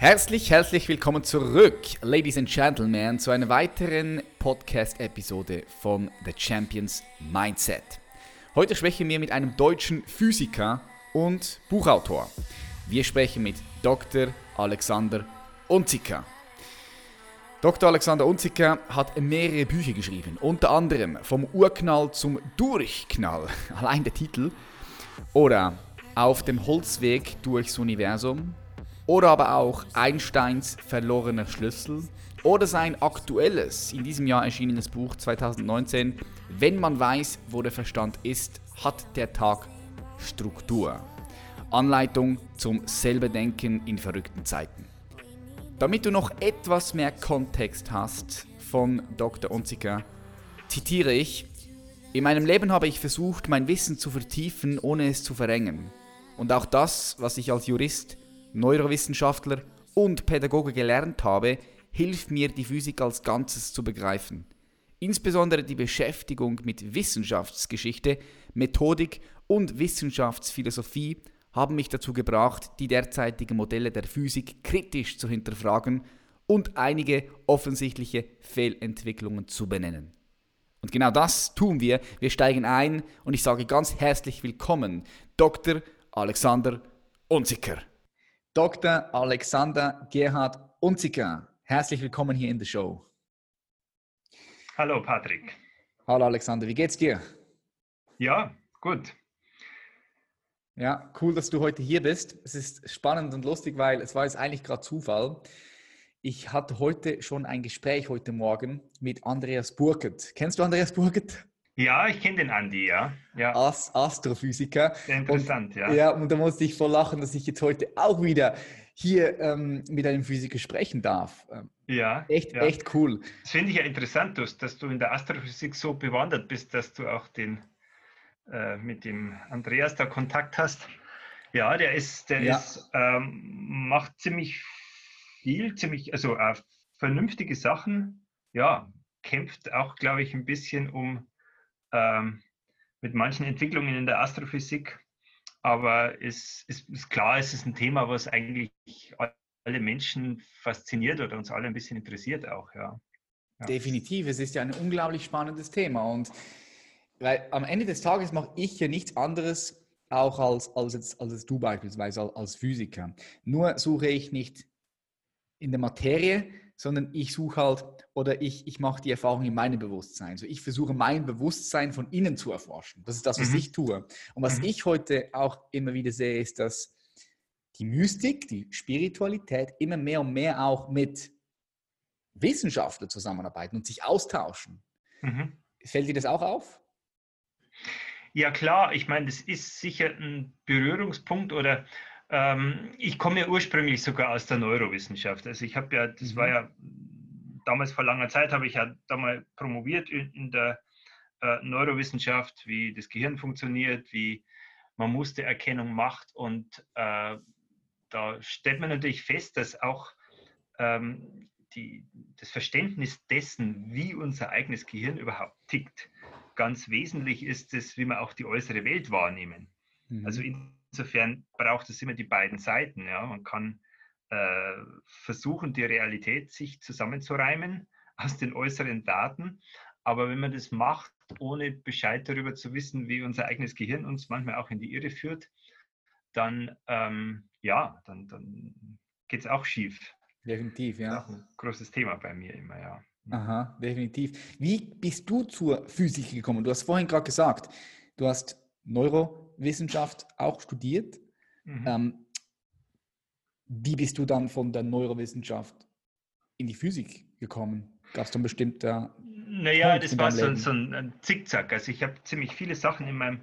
Herzlich, herzlich willkommen zurück, Ladies and Gentlemen, zu einer weiteren Podcast-Episode von The Champions Mindset. Heute sprechen wir mit einem deutschen Physiker und Buchautor. Wir sprechen mit Dr. Alexander Unziker. Dr. Alexander Unziker hat mehrere Bücher geschrieben, unter anderem Vom Urknall zum Durchknall, allein der Titel, oder Auf dem Holzweg durchs Universum, oder aber auch Einsteins verlorener Schlüssel oder sein aktuelles, in diesem Jahr erschienenes Buch 2019, Wenn man weiß, wo der Verstand ist, hat der Tag Struktur. Anleitung zum Selberdenken in verrückten Zeiten. Damit du noch etwas mehr Kontext hast von Dr. Unziker, zitiere ich, in meinem Leben habe ich versucht, mein Wissen zu vertiefen, ohne es zu verrengen. Und auch das, was ich als Jurist Neurowissenschaftler und Pädagoge gelernt habe, hilft mir, die Physik als Ganzes zu begreifen. Insbesondere die Beschäftigung mit Wissenschaftsgeschichte, Methodik und Wissenschaftsphilosophie haben mich dazu gebracht, die derzeitigen Modelle der Physik kritisch zu hinterfragen und einige offensichtliche Fehlentwicklungen zu benennen. Und genau das tun wir. Wir steigen ein und ich sage ganz herzlich willkommen, Dr. Alexander Unziker. Dr. Alexander Gerhard Unziker. Herzlich willkommen hier in der Show. Hallo Patrick. Hallo Alexander, wie geht's dir? Ja, gut. Ja, cool, dass du heute hier bist. Es ist spannend und lustig, weil es war jetzt eigentlich gerade Zufall. Ich hatte heute schon ein Gespräch heute Morgen mit Andreas Burkert. Kennst du Andreas Burkert? Ja, ich kenne den Andi, ja. ja. Ast Astrophysiker. Sehr interessant, und, ja. Ja, und da musste ich voll lachen, dass ich jetzt heute auch wieder hier ähm, mit einem Physiker sprechen darf. Ähm, ja. Echt, ja. echt cool. Das finde ich ja interessant, dass, dass, du in der Astrophysik so bewandert bist, dass du auch den äh, mit dem Andreas da Kontakt hast. Ja, der ist, der Ja. ist, ähm, macht ziemlich viel, ziemlich, also äh, vernünftige Sachen. Ja, kämpft auch, glaube ich, ein bisschen um ähm, mit manchen Entwicklungen in der Astrophysik. Aber es ist, ist klar, es ist ein Thema, was eigentlich alle Menschen fasziniert oder uns alle ein bisschen interessiert auch, ja. Ja. Definitiv, es ist ja ein unglaublich spannendes Thema. Und weil am Ende des Tages mache ich ja nichts anderes, auch als, als, jetzt, als du beispielsweise als, Physiker. Nur suche ich nicht in der Materie, sondern ich suche halt oder ich, ich mache die Erfahrung in meinem Bewusstsein. Also ich versuche mein Bewusstsein von innen zu erforschen. Das ist das, was Mhm. ich tue. Und was Mhm. ich heute auch immer wieder sehe, ist, dass die Mystik, die Spiritualität immer mehr und mehr auch mit Wissenschaftlern zusammenarbeiten und sich austauschen. Mhm. Fällt dir das auch auf? Ja klar, ich meine, das ist sicher ein Berührungspunkt oder ähm, ich komme ja ursprünglich sogar aus der Neurowissenschaft. Also ich habe ja, das Mhm. war ja damals vor langer Zeit, habe ich ja damals promoviert in, in der äh, Neurowissenschaft, wie das Gehirn funktioniert, wie man Mustererkennung macht und äh, da stellt man natürlich fest, dass auch ähm, die, das Verständnis dessen, wie unser eigenes Gehirn überhaupt tickt, ganz wesentlich ist es, wie wir auch die äußere Welt wahrnehmen. Mhm. Also insofern braucht es immer die beiden Seiten. Ja? Man kann versuchen, die Realität sich zusammenzureimen aus den äußeren Daten, aber wenn man das macht, ohne Bescheid darüber zu wissen, wie unser eigenes Gehirn uns manchmal auch in die Irre führt, dann, ähm, ja, dann, dann geht es auch schief. definitiv, Das ist ja. ein großes Thema bei mir immer, ja. Aha, definitiv. Wie bist du zur Physik gekommen? Du hast vorhin gerade gesagt, du hast Neurowissenschaft auch studiert. Mhm. Ähm, wie bist du dann von der Neurowissenschaft in die Physik gekommen? Gab es dann bestimmter Naja, Punkt das war so, so ein Zickzack. Also ich habe ziemlich viele Sachen in meinem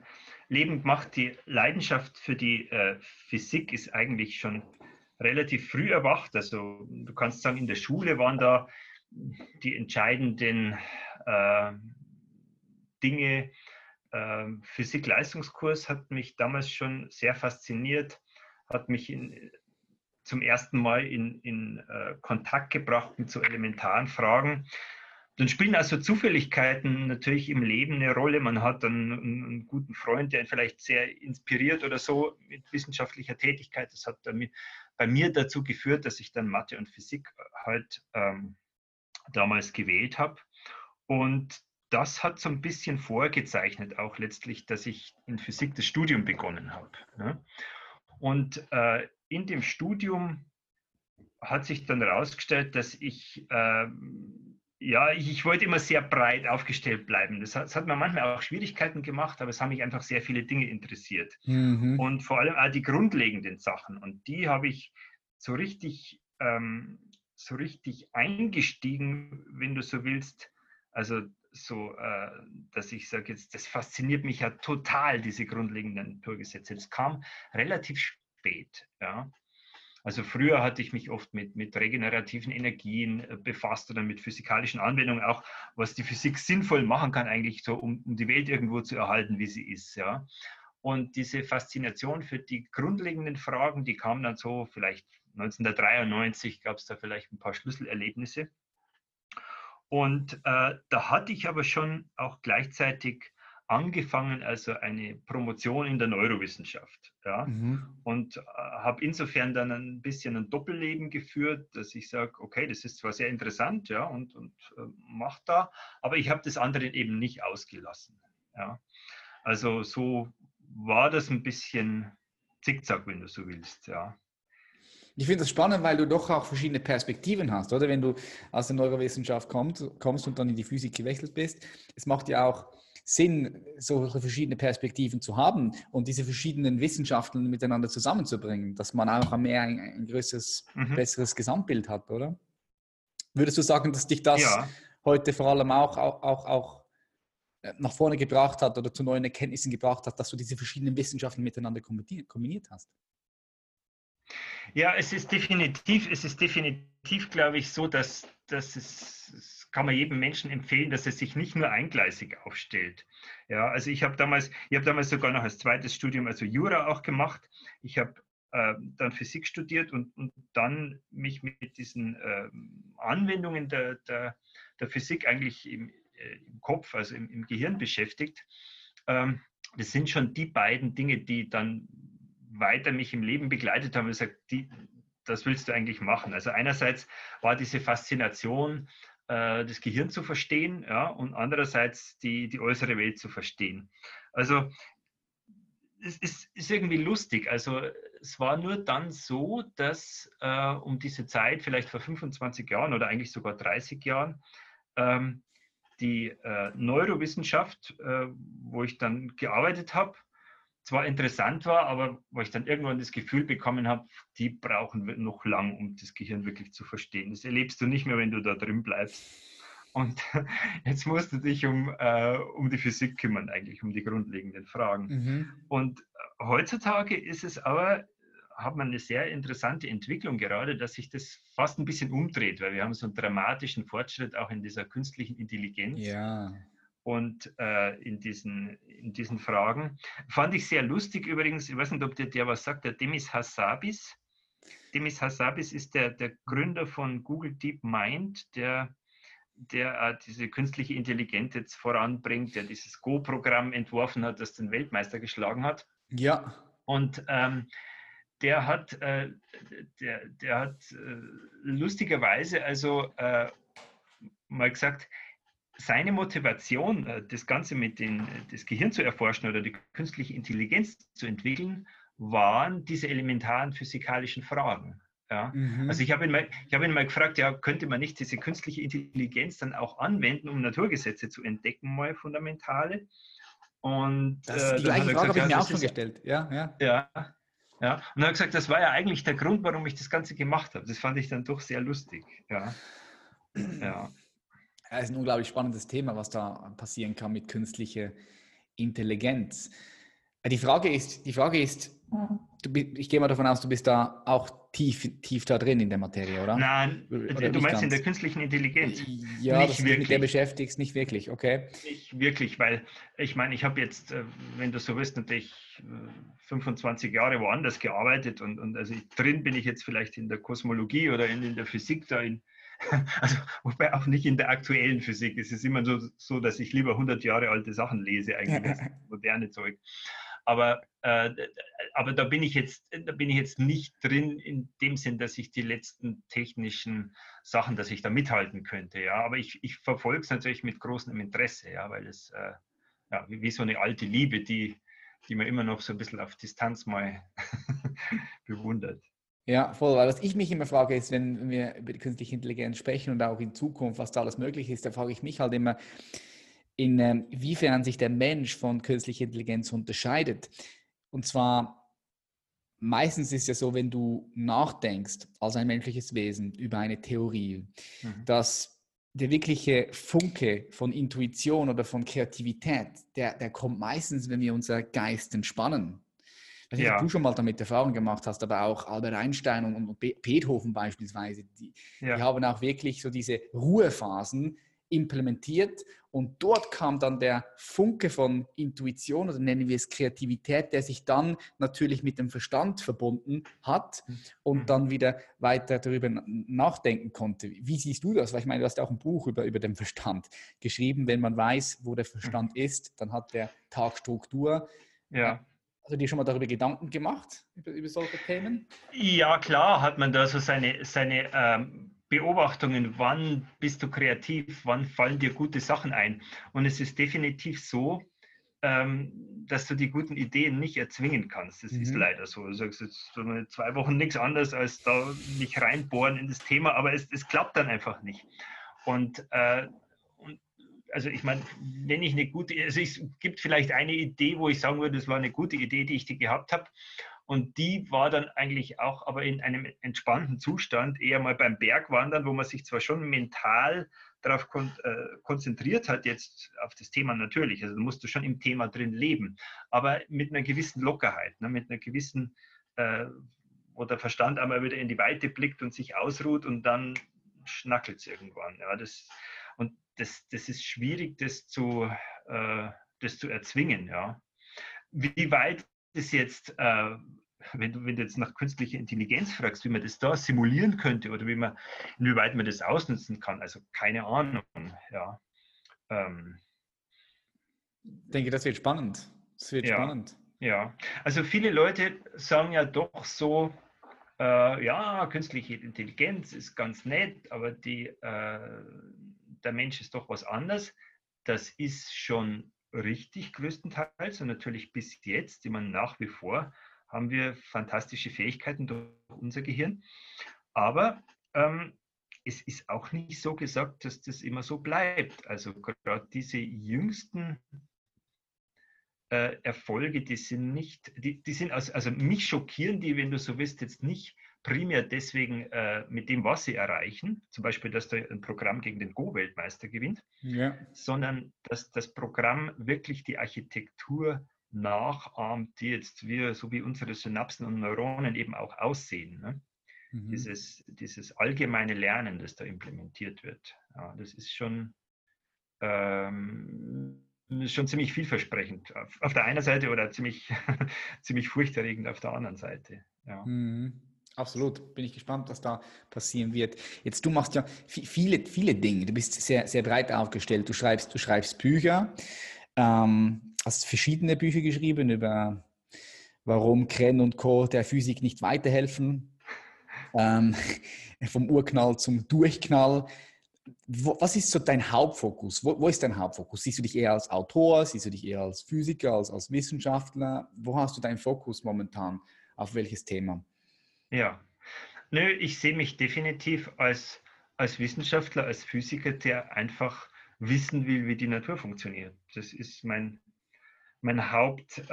Leben gemacht. Die Leidenschaft für die äh, Physik ist eigentlich schon relativ früh erwacht. Also du kannst sagen, in der Schule waren da die entscheidenden äh, Dinge. Ähm, Physik-Leistungskurs hat mich damals schon sehr fasziniert, hat mich in, zum ersten Mal in, in äh, Kontakt gebracht mit so elementaren Fragen. Dann spielen also Zufälligkeiten natürlich im Leben eine Rolle. Man hat einen, einen guten Freund, der vielleicht sehr inspiriert oder so mit wissenschaftlicher Tätigkeit. Das hat dann bei mir dazu geführt, dass ich dann Mathe und Physik halt ähm, damals gewählt habe. Und das hat so ein bisschen vorgezeichnet, auch letztlich, dass ich in Physik das Studium begonnen habe. Ne? Und äh, in dem Studium hat sich dann herausgestellt, dass ich, äh, ja, ich, ich, wollte immer sehr breit aufgestellt bleiben. Das hat, das hat, mir manchmal auch Schwierigkeiten gemacht, aber es haben mich einfach sehr viele Dinge interessiert. Mhm. Und vor allem auch die grundlegenden Sachen. Und die habe ich so richtig, ähm, so richtig eingestiegen, wenn du so willst. Also so, äh, dass ich sage jetzt, das fasziniert mich ja total, diese grundlegenden Naturgesetze. Das kam relativ spät. Ja. Also früher hatte ich mich oft mit, mit regenerativen Energien äh, befasst oder mit physikalischen Anwendungen, auch was die Physik sinnvoll machen kann, eigentlich so, um, um die Welt irgendwo zu erhalten, wie sie ist. Ja. Und diese Faszination für die grundlegenden Fragen, die kam dann so vielleicht 1993, gab es da vielleicht ein paar Schlüsselerlebnisse. Und äh, da hatte ich aber schon auch gleichzeitig angefangen, also eine Promotion in der Neurowissenschaft. Ja? Mhm. Und äh, habe insofern dann ein bisschen ein Doppelleben geführt, dass ich sage, okay, das ist zwar sehr interessant ja, und, und äh, macht da, aber ich habe das andere eben nicht ausgelassen. Ja? Also so war das ein bisschen zickzack, wenn du so willst. Ja. Ich finde das spannend, weil du doch auch verschiedene Perspektiven hast, oder? Wenn du aus der Neurowissenschaft kommst, kommst und dann in die Physik gewechselt bist. Es macht ja auch Sinn, solche verschiedene Perspektiven zu haben und diese verschiedenen Wissenschaften miteinander zusammenzubringen, dass man auch mehr ein, ein größeres, mhm. besseres Gesamtbild hat, oder? Würdest du sagen, dass dich das ja. heute vor allem auch, auch, auch, auch äh, nach vorne gebracht hat oder zu neuen Erkenntnissen gebracht hat, dass du diese verschiedenen Wissenschaften miteinander kombiniert hast? Ja, es ist definitiv, es ist definitiv, glaube ich, so, dass, dass es, es kann man jedem Menschen empfehlen, dass er sich nicht nur eingleisig aufstellt. Ja, also ich habe damals, ich habe damals sogar noch als zweites Studium, also Jura auch gemacht. Ich habe äh, dann Physik studiert und, und dann mich mit diesen äh, Anwendungen der, der, der, Physik eigentlich im, äh, im Kopf, also im, im Gehirn beschäftigt. Ähm, das sind schon die beiden Dinge, die dann weiter mich im Leben begleitet haben und gesagt, die, das willst du eigentlich machen. Also einerseits war diese Faszination, äh, das Gehirn zu verstehen ja, und andererseits die, die äußere Welt zu verstehen. Also es ist, ist irgendwie lustig. Also es war nur dann so, dass äh, um diese Zeit, vielleicht vor 25 Jahren oder eigentlich sogar 30 Jahren, ähm, die äh, Neurowissenschaft, äh, wo ich dann gearbeitet habe, zwar interessant war, aber wo ich dann irgendwann das Gefühl bekommen habe, die brauchen noch lang, um das Gehirn wirklich zu verstehen. Das erlebst du nicht mehr, wenn du da drin bleibst. Und jetzt musst du dich um, äh, um die Physik kümmern, eigentlich, um die grundlegenden Fragen. Mhm. Und heutzutage ist es aber, hat man eine sehr interessante Entwicklung gerade, dass sich das fast ein bisschen umdreht, weil wir haben so einen dramatischen Fortschritt auch in dieser künstlichen Intelligenz. Ja und äh, in, diesen, in diesen Fragen. Fand ich sehr lustig übrigens, ich weiß nicht, ob der, der was sagt, der Demis Hassabis. Demis Hassabis ist der, der Gründer von Google Deep Mind, der, der äh, diese künstliche Intelligenz jetzt voranbringt, der dieses Go-Programm entworfen hat, das den Weltmeister geschlagen hat. Ja. Und ähm, der hat, äh, der, der hat äh, lustigerweise also äh, mal gesagt, seine Motivation, äh, das Ganze mit den, äh, das Gehirn zu erforschen oder die künstliche Intelligenz zu entwickeln, waren diese elementaren physikalischen Fragen. Ja? Mhm. Also ich habe ihn, mal, hab ihn mal gefragt, ja, könnte man nicht diese künstliche Intelligenz dann auch anwenden, um Naturgesetze zu entdecken, mal fundamentale? Und das, äh, die gleiche Frage habe ich mir auch schon gestellt. Ja, ja. ja. Ja, und dann hat er gesagt, das war ja eigentlich der Grund, warum ich das Ganze gemacht habe. Das fand ich dann doch sehr lustig. Ja. ja. Es ist ein unglaublich spannendes Thema, was da passieren kann mit künstlicher Intelligenz. Äh, die Frage ist, die Frage ist du, ich gehe mal davon aus, du bist da auch tief, tief da drin in der Materie, oder? Nein, oder du meinst ganz? in der künstlichen Intelligenz? Ja, nicht dass wirklich. mit der beschäftigst, nicht wirklich, okay. Nicht wirklich, weil ich meine, ich habe jetzt, äh, wenn du so willst, natürlich 25 äh, Jahre woanders gearbeitet und, und also drin bin ich jetzt vielleicht in der Kosmologie oder in, in der Physik da in, Also, wobei auch nicht in der aktuellen Physik. Es ist immer so, so dass ich lieber 100 Jahre alte Sachen lese, eigentlich, als moderne Zeug. Aber, äh, aber da bin ich jetzt, da bin ich jetzt nicht drin in dem Sinn, dass ich die letzten technischen Sachen, dass ich da mithalten könnte. Ja, aber ich, ich verfolge es natürlich mit großem Interesse, ja, weil es äh, ja, wie, wie so eine alte Liebe, die, die man immer noch so ein bisschen auf Distanz mal bewundert. Ja, voll. Weil was ich mich immer frage, ist, wenn wir über die künstliche Intelligenz sprechen und auch in Zukunft, was da alles möglich ist, da frage ich mich halt immer, inwiefern sich der Mensch von künstlicher Intelligenz unterscheidet. Und zwar meistens ist es ja so, wenn du nachdenkst als ein menschliches Wesen über eine Theorie, mhm. dass der wirkliche Funke von Intuition oder von Kreativität, der, der kommt meistens, wenn wir unser Geist entspannen. Nicht, ja. ob du schon mal damit Erfahrung gemacht hast, aber auch Albert Einstein und, und Beethoven beispielsweise, die, ja. die haben auch wirklich so diese Ruhephasen, implementiert und dort kam dann der Funke von Intuition oder nennen wir es Kreativität, der sich dann natürlich mit dem Verstand verbunden hat und mhm. dann wieder weiter darüber nachdenken konnte. Wie siehst du das? Weil ich meine, du hast auch ein Buch über, über den Verstand geschrieben. Wenn man weiß, wo der Verstand mhm. ist, dann hat der Tag Struktur. Ja. Du dir schon mal darüber Gedanken gemacht, über, über solche Themen? Ja, klar hat man da so seine, seine ähm, Beobachtungen, wann bist du kreativ, wann fallen dir gute Sachen ein. Und es ist definitiv so, ähm, dass du die guten Ideen nicht erzwingen kannst. Das mhm. ist leider so. Du sagst jetzt zwei Wochen nichts anderes, als da nicht reinbohren in das Thema, aber es, es klappt dann einfach nicht. Und, äh, und also ich meine, wenn ich eine gute, also es gibt vielleicht eine Idee, wo ich sagen würde, das war eine gute Idee, die ich die gehabt habe. Und die war dann eigentlich auch aber in einem entspannten Zustand, eher mal beim Bergwandern, wo man sich zwar schon mental darauf kon äh, konzentriert hat, jetzt auf das Thema natürlich, also musst du schon im Thema drin leben, aber mit einer gewissen Lockerheit, ne, mit einer gewissen, äh, wo der Verstand einmal wieder in die Weite blickt und sich ausruht und dann schnackelt es irgendwann. Ja, das, das, das ist schwierig, das zu, äh, das zu erzwingen. Ja. Wie weit das jetzt, äh, wenn, du, wenn du jetzt nach künstlicher Intelligenz fragst, wie man das da simulieren könnte oder wie man, inwieweit man das ausnutzen kann, also keine Ahnung, ja. Ähm, ich denke, das wird spannend. Das wird ja, spannend. Ja, also viele Leute sagen ja doch so, äh, ja, künstliche Intelligenz ist ganz nett, aber die, äh, der Mensch ist doch was anderes. Das ist schon richtig größtenteils und natürlich bis jetzt, immer nach wie vor, haben wir fantastische Fähigkeiten durch unser Gehirn. Aber ähm, es ist auch nicht so gesagt, dass das immer so bleibt. Also gerade diese jüngsten äh, Erfolge, die sind nicht, die, die sind also, also mich schockieren die, wenn du so willst, jetzt nicht primär deswegen äh, mit dem, was sie erreichen, zum Beispiel, dass da ein Programm gegen den Go-Weltmeister gewinnt, ja. sondern dass das Programm wirklich die Architektur nachahmt, die jetzt wir, so wie unsere Synapsen und Neuronen eben auch aussehen. Ne? Mhm. Dieses, dieses allgemeine Lernen, das da implementiert wird, ja, das ist schon, ähm, schon ziemlich vielversprechend auf, auf, der einen Seite oder ziemlich, ziemlich furchterregend auf der anderen Seite. Ja. Mhm. Absolut, bin ich gespannt, was da passieren wird. Jetzt, du machst ja viele, viele Dinge. Du bist sehr, sehr breit aufgestellt. Du schreibst, du schreibst Bücher, ähm, hast verschiedene Bücher geschrieben über warum Krenn und Co. der Physik nicht weiterhelfen. Ähm, vom Urknall zum Durchknall. Wo, was ist so dein Hauptfokus? Wo, wo, ist dein Hauptfokus? Siehst du dich eher als Autor? Siehst du dich eher als Physiker, als, als Wissenschaftler? Wo hast du deinen Fokus momentan? Auf welches Thema? Ja, nö, ich sehe mich definitiv als, als Wissenschaftler, als Physiker, der einfach wissen will, wie die Natur funktioniert. Das ist mein, mein Hauptfokus.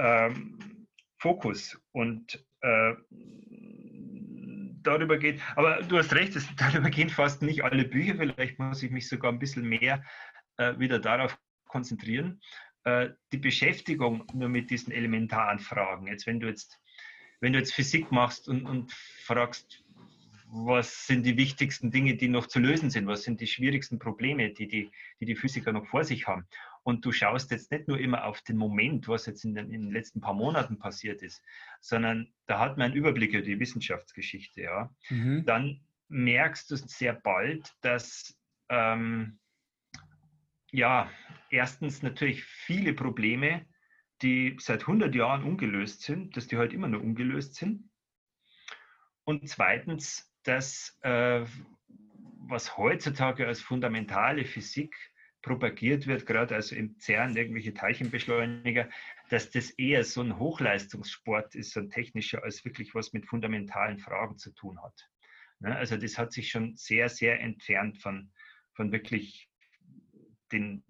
Ähm, und äh, darüber geht, aber du hast recht, es, darüber gehen fast nicht alle Bücher. Vielleicht muss ich mich sogar ein bisschen mehr äh, wieder darauf konzentrieren. Äh, die Beschäftigung nur mit diesen elementaren Fragen. Jetzt, wenn du jetzt wenn du jetzt Physik machst und, und fragst, was sind die wichtigsten Dinge, die noch zu lösen sind? Was sind die schwierigsten Probleme, die die, die, die Physiker noch vor sich haben? Und du schaust jetzt nicht nur immer auf den Moment, was jetzt in den, in den letzten paar Monaten passiert ist, sondern da hat man einen Überblick über die Wissenschaftsgeschichte. Ja. Mhm. Dann merkst du sehr bald, dass ähm, ja, erstens natürlich viele Probleme die seit 100 Jahren ungelöst sind, dass die heute immer noch ungelöst sind. Und zweitens, dass äh, was heutzutage als fundamentale Physik propagiert wird, gerade also im CERN, irgendwelche Teilchenbeschleuniger, dass das eher so ein Hochleistungssport ist, so ein technischer, als wirklich was mit fundamentalen Fragen zu tun hat. Ne? Also das hat sich schon sehr, sehr entfernt von, von wirklich den,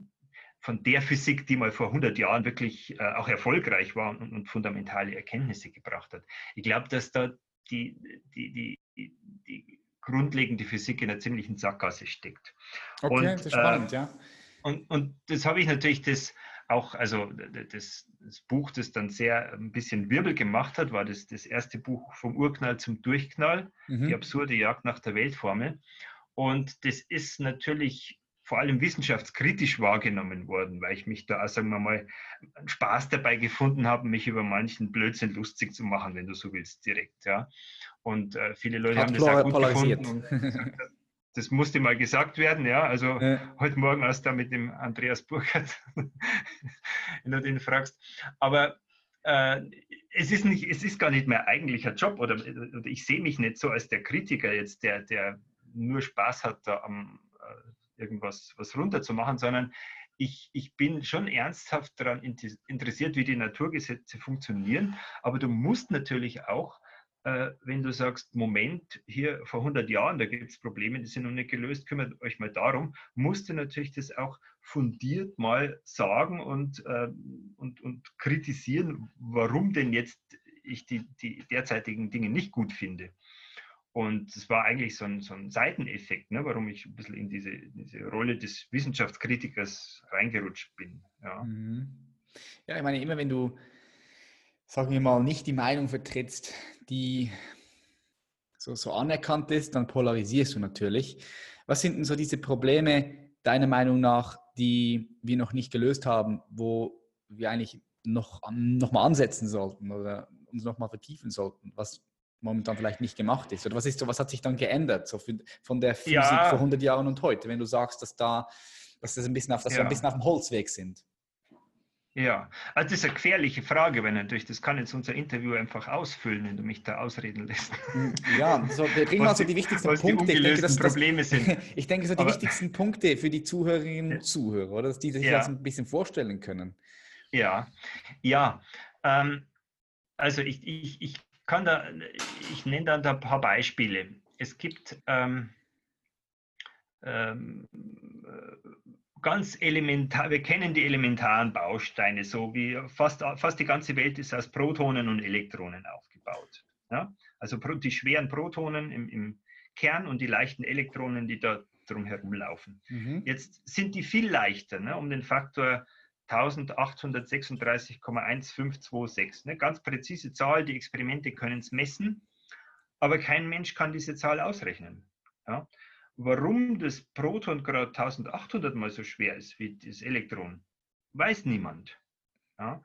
von der Physik, die mal vor 100 Jahren wirklich äh, auch erfolgreich war und, und, fundamentale Erkenntnisse gebracht hat. Ich glaube, dass da die, die, die, die, grundlegende Physik in einer ziemlichen Sackgasse steckt. Okay, und, das ist spannend, äh, ja. Und, und das habe ich natürlich das auch, also das, das, Buch, das dann sehr ein bisschen Wirbel gemacht hat, war das, das erste Buch vom Urknall zum Durchknall, mhm. die absurde Jagd nach der Weltformel. Und das ist natürlich vor allem wissenschaftskritisch wahrgenommen worden, weil ich mich da, sagen wir mal, Spaß dabei gefunden habe, mich über manchen Blödsinn lustig zu machen, wenn du so willst, direkt. Ja. Und äh, viele Leute Hat haben das auch gut polarisiert. gefunden. das musste mal gesagt werden, ja. Also ja. heute Morgen hast du mit dem Andreas Burkhardt, wenn du den fragst. Aber äh, es ist nicht, es ist gar nicht mehr eigentlicher Job oder, oder ich sehe mich nicht so als der Kritiker jetzt, der, der nur Spaß hat, da am äh, irgendwas was runterzumachen, sondern ich, ich bin schon ernsthaft daran interessiert, wie die Naturgesetze funktionieren. Aber du musst natürlich auch äh, wenn du sagst, Moment, hier vor 100 Jahren, da gibt es Probleme, die sind noch nicht gelöst, kümmert euch mal darum, musst du natürlich das auch fundiert mal sagen und, äh, und, und kritisieren, warum denn jetzt ich die, die derzeitigen Dinge nicht gut finde. Und das war eigentlich so ein, so ein Seiteneffekt, ne, warum ich ein bisschen in diese, diese Rolle des Wissenschaftskritikers reingerutscht bin. Ja. Mhm. ja, ich meine, immer wenn du, sagen wir mal, nicht die Meinung vertrittst, die so, so anerkannt ist, dann polarisierst du natürlich. Was sind denn so diese Probleme deiner Meinung nach, die wir noch nicht gelöst haben, wo wir eigentlich noch, noch mal ansetzen sollten oder uns noch mal vertiefen sollten, was momentan vielleicht nicht gemacht ist? Oder was, ist so, was hat sich dann geändert so für, von der Physik ja. vor 100 Jahren und heute, wenn du sagst, dass, da, dass, das ein bisschen auf, dass ja. wir ein bisschen auf dem Holzweg sind? Ja, also das ist eine gefährliche Frage, wenn natürlich, das kann jetzt unser Interview einfach ausfüllen, wenn du mich da ausreden lässt. Hm, ja, so, wir bringen mal so die wichtigsten was Punkte. Die ich denke, dass, Probleme sind. ich denke, so die Aber, wichtigsten Punkte für die Zuhörerinnen und Zuhörer, oder? Dass die sich ja. das ein bisschen vorstellen können. Ja, ja. Ähm, also ich, ich, ich kann da, ich nenne da ein paar Beispiele. Es gibt ähm, ähm, ganz elementar, wir kennen die elementaren Bausteine, so wie fast, fast die ganze Welt ist aus Protonen und Elektronen aufgebaut. Ja? Also die schweren Protonen im, im, Kern und die leichten Elektronen, die da drumherum laufen. Mhm. Jetzt sind die viel leichter, ne? um den Faktor 1836,1526. Ne? Ganz präzise Zahl, die Experimente können es messen, aber kein Mensch kann diese Zahl ausrechnen. Ja? Warum das Proton gerade 1800 mal so schwer ist wie das Elektron, weiß niemand. Ja?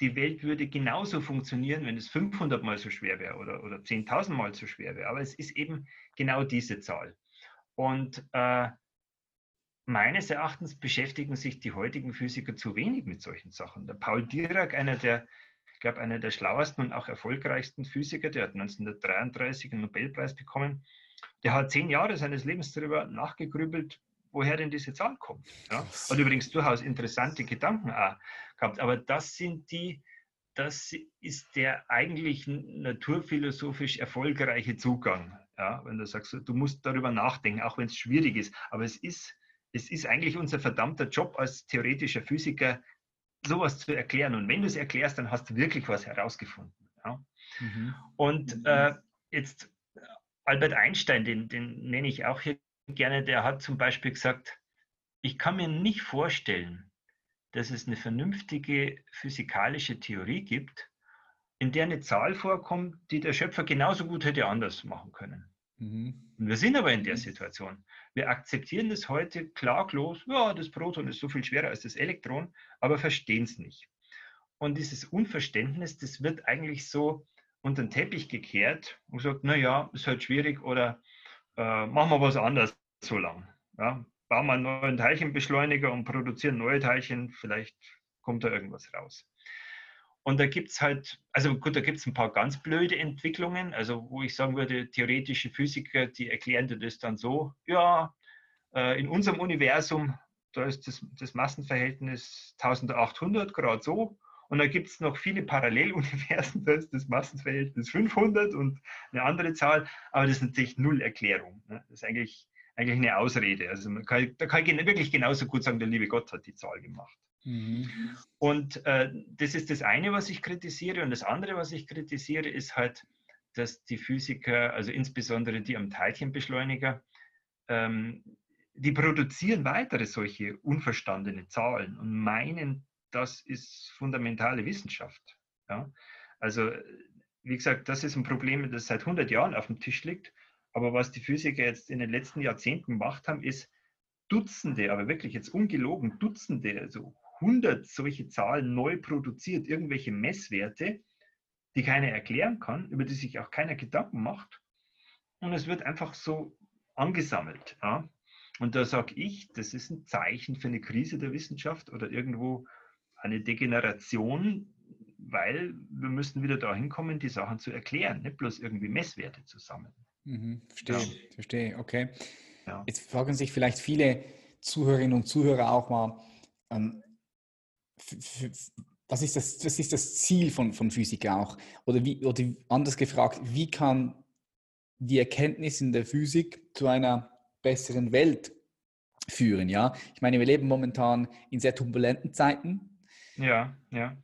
Die Welt würde genauso funktionieren, wenn es 500 mal so schwer wäre oder, oder 10.000 mal so schwer wäre. Aber es ist eben genau diese Zahl. Und äh, meines Erachtens beschäftigen sich die heutigen Physiker zu wenig mit solchen Sachen. Der Paul Dirac, einer der, ich glaube, einer der schlauesten und auch erfolgreichsten Physiker, der hat 1933 einen Nobelpreis bekommen, der hat zehn Jahre seines Lebens darüber nachgegrübelt, woher denn diese Zahl kommt. Ja? Hat übrigens durchaus interessante Gedanken auch gehabt. Aber das sind die, das ist der eigentlich naturphilosophisch erfolgreiche Zugang. Ja? Wenn du sagst, du musst darüber nachdenken, auch wenn es schwierig ist. Aber es ist, es ist eigentlich unser verdammter Job als theoretischer Physiker, sowas zu erklären. Und wenn du es erklärst, dann hast du wirklich was herausgefunden. Ja? Mhm. Und mhm. äh, jetzt Albert Einstein, den, den nenne ich auch hier gerne, der hat zum Beispiel gesagt, ich kann mir nicht vorstellen, dass es eine vernünftige physikalische Theorie gibt, in der eine Zahl vorkommt, die der Schöpfer genauso gut hätte anders machen können. Mhm. Wir sind aber in der mhm. Situation. Wir akzeptieren das heute klaglos, ja, das Proton ist so viel schwerer als das Elektron, aber verstehen es nicht. Und dieses Unverständnis, das wird eigentlich so unter den Teppich gekehrt und gesagt, naja, ist halt schwierig oder äh, machen wir was anderes so lang. Ja, bauen wir einen neuen Teilchenbeschleuniger und produzieren neue Teilchen, vielleicht kommt da irgendwas raus. Und da gibt es halt, also gut, da gibt es ein paar ganz blöde Entwicklungen, also wo ich sagen würde, theoretische Physiker, die erklären dir das dann so, ja, äh, in unserem Universum, da ist das, das Massenverhältnis 1800 Grad so. Und da gibt es noch viele Paralleluniversen, da ist das Massenverhältnis 500 und eine andere Zahl, aber das ist natürlich null Erklärung. Ne? Das ist eigentlich, eigentlich eine Ausrede. Also man kann, da kann ich wirklich genauso gut sagen, der liebe Gott hat die Zahl gemacht. Mhm. Und äh, das ist das eine, was ich kritisiere. Und das andere, was ich kritisiere, ist halt, dass die Physiker, also insbesondere die am Teilchenbeschleuniger, ähm, die produzieren weitere solche unverstandene Zahlen und meinen, das ist fundamentale Wissenschaft. Ja? Also, wie gesagt, das ist ein Problem, das seit 100 Jahren auf dem Tisch liegt. Aber was die Physiker jetzt in den letzten Jahrzehnten gemacht haben, ist Dutzende, aber wirklich jetzt ungelogen, Dutzende, also 100 solche Zahlen neu produziert, irgendwelche Messwerte, die keiner erklären kann, über die sich auch keiner Gedanken macht. Und es wird einfach so angesammelt. Ja? Und da sage ich, das ist ein Zeichen für eine Krise der Wissenschaft oder irgendwo eine Degeneration, weil wir müssen wieder dahin kommen, die Sachen zu erklären, nicht bloß irgendwie Messwerte zu sammeln. Mhm, verstehe, ja. verstehe, okay. Ja. Jetzt fragen sich vielleicht viele Zuhörerinnen und Zuhörer auch mal, ähm, was ist das, was ist das Ziel von, von Physik auch? Oder, wie, oder anders gefragt, wie kann die Erkenntnis in der Physik zu einer besseren Welt führen? Ja, ich meine, wir leben momentan in sehr turbulenten Zeiten. Ja, ja.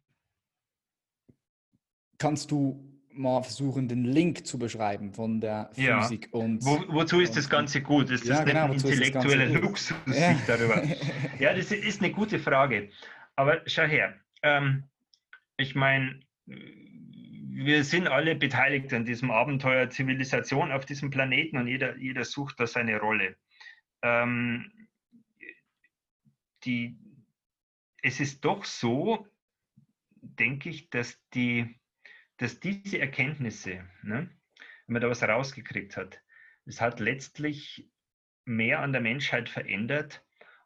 Kannst du mal versuchen, den Link zu beschreiben von der Physik. Ja. Und, Wo, wozu ist das Ganze gut? Ist das ja, genau, ein intellektueller Luxus, ja. darüber? ja, das ist eine gute Frage. Aber schau her, ähm, ich meine, wir sind alle beteiligt an diesem Abenteuer Zivilisation auf diesem Planeten und jeder, jeder sucht da seine Rolle. Ähm, die, es ist doch so, denke ich, dass, die, dass diese Erkenntnisse, ne, wenn man da was rausgekriegt hat, es hat letztlich mehr an der Menschheit verändert,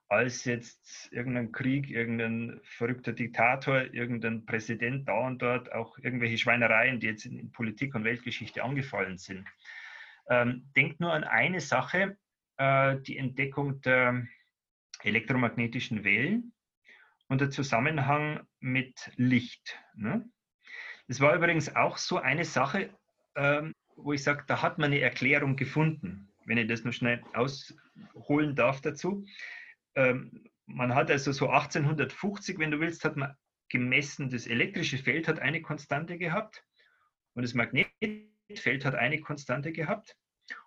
als jetzt irgendein Krieg, irgendein verrückter Diktator, irgendein Präsident da und dort, auch irgendwelche Schweinereien, die jetzt in, in Politik und Weltgeschichte angefallen sind. Ähm, denkt nur an eine Sache, äh, die Entdeckung der elektromagnetischen Wellen und der Zusammenhang mit Licht. Ne? Das war übrigens auch so eine Sache, ähm, wo ich sage, da hat man eine Erklärung gefunden, wenn ich das noch schnell ausholen darf dazu. Ähm, man hat also so 1850, wenn du willst, hat man gemessen, das elektrische Feld hat eine Konstante gehabt und das Magnetfeld hat eine Konstante gehabt.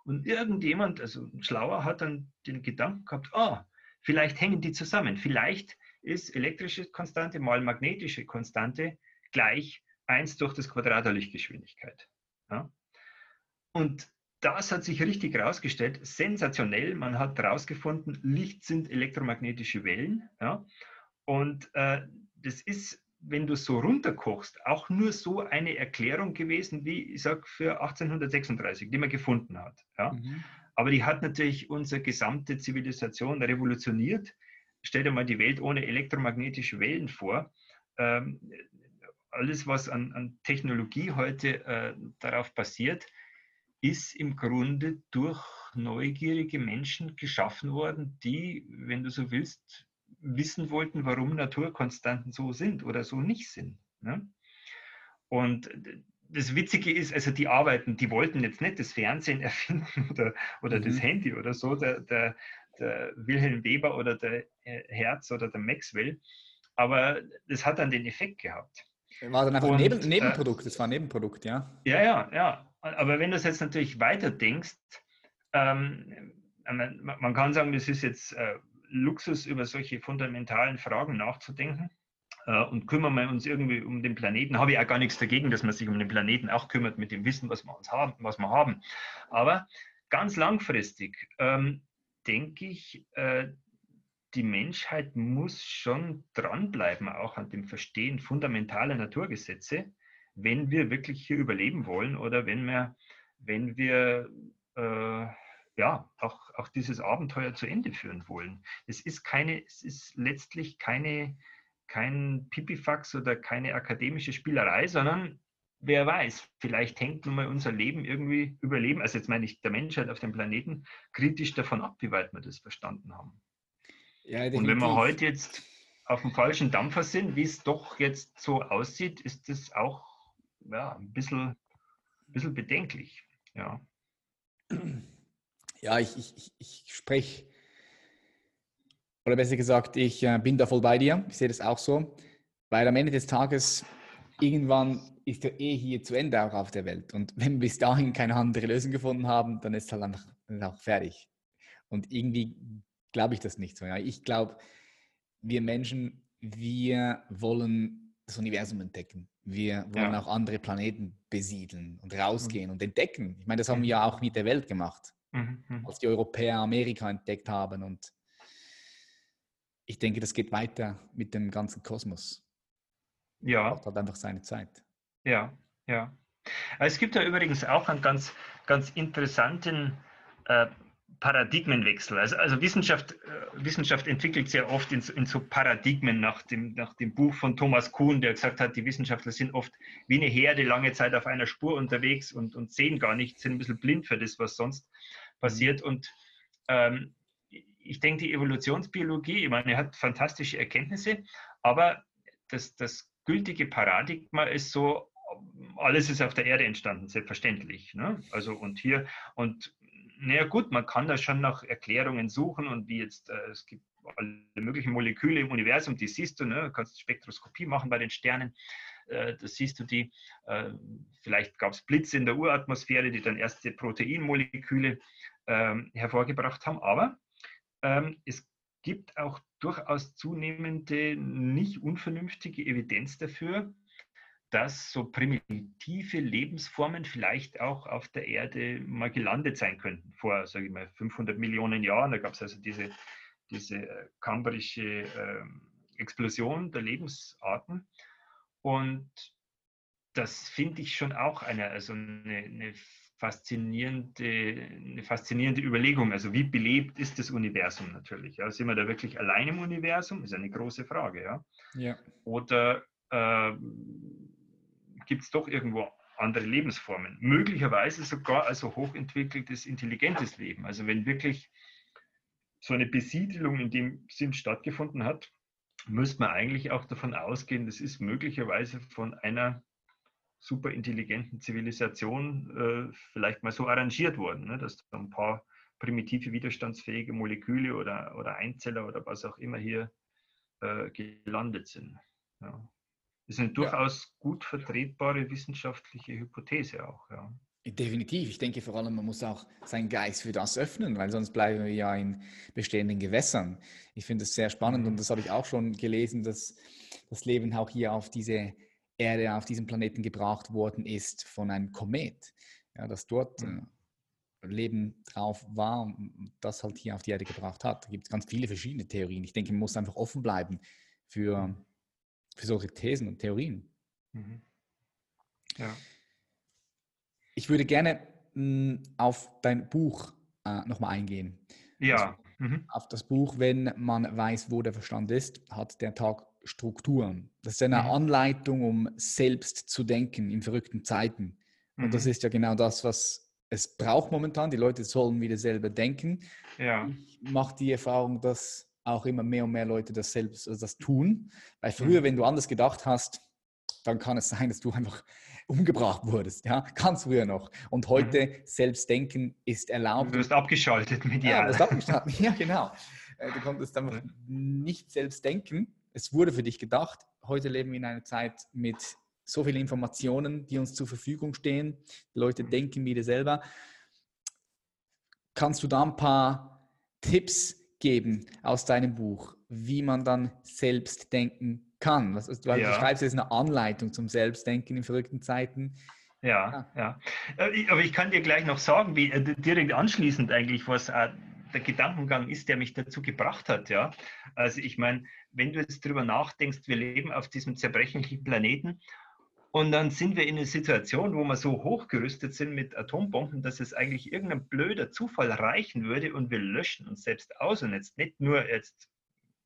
Und irgendjemand, also ein Schlauer, hat dann den Gedanken gehabt, ah, vielleicht hängen die zusammen. Vielleicht ist elektrische Konstante mal magnetische Konstante gleich 1 durch das Quadrat der Lichtgeschwindigkeit. Ja? Und das hat sich richtig herausgestellt, sensationell. Man hat herausgefunden, Licht sind elektromagnetische Wellen. Ja? Und äh, das ist, wenn du so runterkochst, auch nur so eine Erklärung gewesen, wie ich sage, für 1836, die man gefunden hat. Ja? Mhm. Aber die hat natürlich unsere gesamte Zivilisation revolutioniert. Stell dir mal die Welt ohne elektromagnetische Wellen vor. Ähm, alles, was an, an Technologie heute äh, darauf basiert, ist im Grunde durch neugierige Menschen geschaffen worden, die, wenn du so willst, wissen wollten, warum Naturkonstanten so sind oder so nicht sind. Ne? Und das Witzige ist, also die arbeiten, die wollten jetzt nicht das Fernsehen erfinden oder, oder mhm. das Handy oder so, der, der, der, Wilhelm Weber oder der äh, Herz oder der Maxwell, aber das hat dann den Effekt gehabt. War dann einfach ein Neben, äh, Nebenprodukt, das war ein Nebenprodukt, ja? Ja, ja, ja. Aber wenn du es jetzt natürlich weiter denkst, ähm, man kann sagen, das ist jetzt äh, Luxus, über solche fundamentalen Fragen nachzudenken. Äh, und kümmern wir uns irgendwie um den Planeten, habe ich auch gar nichts dagegen, dass man sich um den Planeten auch kümmert mit dem Wissen, was wir, uns haben, was wir haben. Aber ganz langfristig ähm, denke ich, äh, die Menschheit muss schon dranbleiben, auch an dem Verstehen fundamentaler Naturgesetze, wenn wir wirklich hier überleben wollen oder wenn wir, wenn wir äh, ja, auch, auch dieses Abenteuer zu Ende führen wollen. Es ist keine, es ist letztlich keine, kein Pipifax oder keine akademische Spielerei, sondern wer weiß, vielleicht hängt nun mal unser Leben irgendwie Überleben, also jetzt meine ich der Menschheit auf dem Planeten, kritisch davon ab, wie weit wir das verstanden haben. Ja, Und wenn wir heute jetzt auf dem falschen Dampfer sind, wie es doch jetzt so aussieht, ist das auch ja, ein bisschen, ein bisschen bedenklich. Ja, ja ich, ich, ich spreche, oder besser gesagt, ich äh, bin da voll bei dir. Ich sehe das auch so, weil am Ende des Tages irgendwann ist der eh hier zu Ende auch auf der Welt. Und wenn wir bis dahin keine andere Lösung gefunden haben, dann ist es halt einfach auch fertig. Und irgendwie glaube ich das nicht so. Ja. Ich glaube, wir Menschen, wir wollen das Universum entdecken. Wir wollen ja. auch andere Planeten besiedeln und rausgehen mhm. und entdecken. Ich meine, das haben wir ja auch mit der Welt gemacht, mhm. mhm. als die Europäer Amerika entdeckt haben. Und ich denke, das geht weiter mit dem ganzen Kosmos. Ja. Das hat einfach seine Zeit. Ja, ja. Es gibt ja übrigens auch einen ganz, ganz interessanten äh, Paradigmenwechsel. Also, also Wissenschaft, äh, Wissenschaft entwickelt sehr oft in, in, so Paradigmen nach dem, nach dem Buch von Thomas Kuhn, der gesagt hat, die Wissenschaftler sind oft wie eine Herde lange Zeit auf einer Spur unterwegs und, und sehen gar nicht, sind ein bisschen blind für das, was sonst passiert. Und ähm, ich denke, die Evolutionsbiologie, ich meine, hat fantastische Erkenntnisse, aber das, das gültige Paradigma ist so, alles ist auf der Erde entstanden, selbstverständlich. Ne? Also und hier, und naja gut, man kann da schon nach Erklärungen suchen und wie jetzt, äh, es gibt alle möglichen Moleküle im Universum, die siehst du, ne? du kannst Spektroskopie machen bei den Sternen, äh, da siehst du die, äh, vielleicht gab es Blitze in der Uratmosphäre, die dann erste Proteinmoleküle ähm, hervorgebracht haben, aber ähm, es gibt auch durchaus zunehmende, nicht unvernünftige Evidenz dafür, dass so primitive Lebensformen vielleicht auch auf der Erde mal gelandet sein könnten. Vor, sage ich mal, 500 Millionen Jahren, da gab es also diese, diese äh, kambrische äh, Explosion der Lebensarten. Und das finde ich schon auch eine, also eine, eine, faszinierende, eine faszinierende Überlegung. Also wie belebt ist das Universum natürlich? Ja? Sind wir da wirklich allein im Universum? Ist eine große Frage. Ja? ja. Oder äh, gibt es doch irgendwo andere Lebensformen. Möglicherweise sogar also hochentwickeltes, intelligentes Leben. Also wenn wirklich so eine Besiedelung in dem Sinn stattgefunden hat, müsste man eigentlich auch davon ausgehen, das ist möglicherweise von einer super intelligenten Zivilisation äh, vielleicht mal so arrangiert worden, ne, dass da ein paar primitive, widerstandsfähige Moleküle oder, oder Einzeller oder was auch immer hier äh, gelandet sind. Ja. Das ist eine durchaus gut vertretbare wissenschaftliche Hypothese auch. Ja. Definitiv. Ich denke vor allem, man muss auch seinen Geist für das öffnen, weil sonst bleiben wir ja in bestehenden Gewässern. Ich finde es sehr spannend und mhm. das habe ich auch schon gelesen, dass das Leben auch hier auf diese Erde, auf diesem Planeten gebracht worden ist von einem Komet. Ja, dass dort mhm. äh, Leben drauf war und das halt hier auf die Erde gebracht hat. Da gibt es ganz viele verschiedene Theorien. Ich denke, man muss einfach offen bleiben für mhm für solche Thesen und Theorien. Mhm. Ja. Ich würde gerne mh, hm, auf dein Buch äh, nochmal eingehen. Ja. Also, mhm. Auf das Buch, wenn man weiß, wo der Verstand ist, hat der Tag Strukturen. Das ist eine mhm. Anleitung, um selbst zu denken in verrückten Zeiten. Und das mhm. ist ja genau das, was es braucht momentan. Die Leute sollen wieder selber denken. Ja. Ich mache die Erfahrung, dass auch immer mehr und mehr Leute das selbst also das tun. Weil früher, mhm. wenn du anders gedacht hast, dann kann es sein, dass du einfach umgebracht wurdest. Ja, ganz früher noch. Und heute mhm. Selbstdenken ist erlaubt. Du wirst abgeschaltet mit Ja, du abgeschaltet. ja genau. Äh, du konntest einfach nicht selbst denken. Es wurde für dich gedacht. Heute leben wir in einer Zeit mit so vielen Informationen, die uns zur Verfügung stehen. Die Leute mhm. denken wieder selber. Kannst du da ein paar Tipps geben aus deinem Buch, wie man dann selbst denken kann? Was, du, ja. schreibst jetzt eine Anleitung zum Selbstdenken in verrückten Zeiten. Ja, ja. Äh, aber ich kann dir gleich noch sagen, wie äh, direkt anschließend eigentlich, was äh, der Gedankengang ist, der mich dazu gebracht hat. Ja, also ich meine, wenn du jetzt darüber nachdenkst, wir leben auf diesem zerbrechlichen Planeten und dann sind wir in einer Situation, wo wir so hochgerüstet sind mit Atombomben, dass es eigentlich irgendein blöder Zufall reichen würde und wir löschen uns selbst aus und jetzt nicht nur jetzt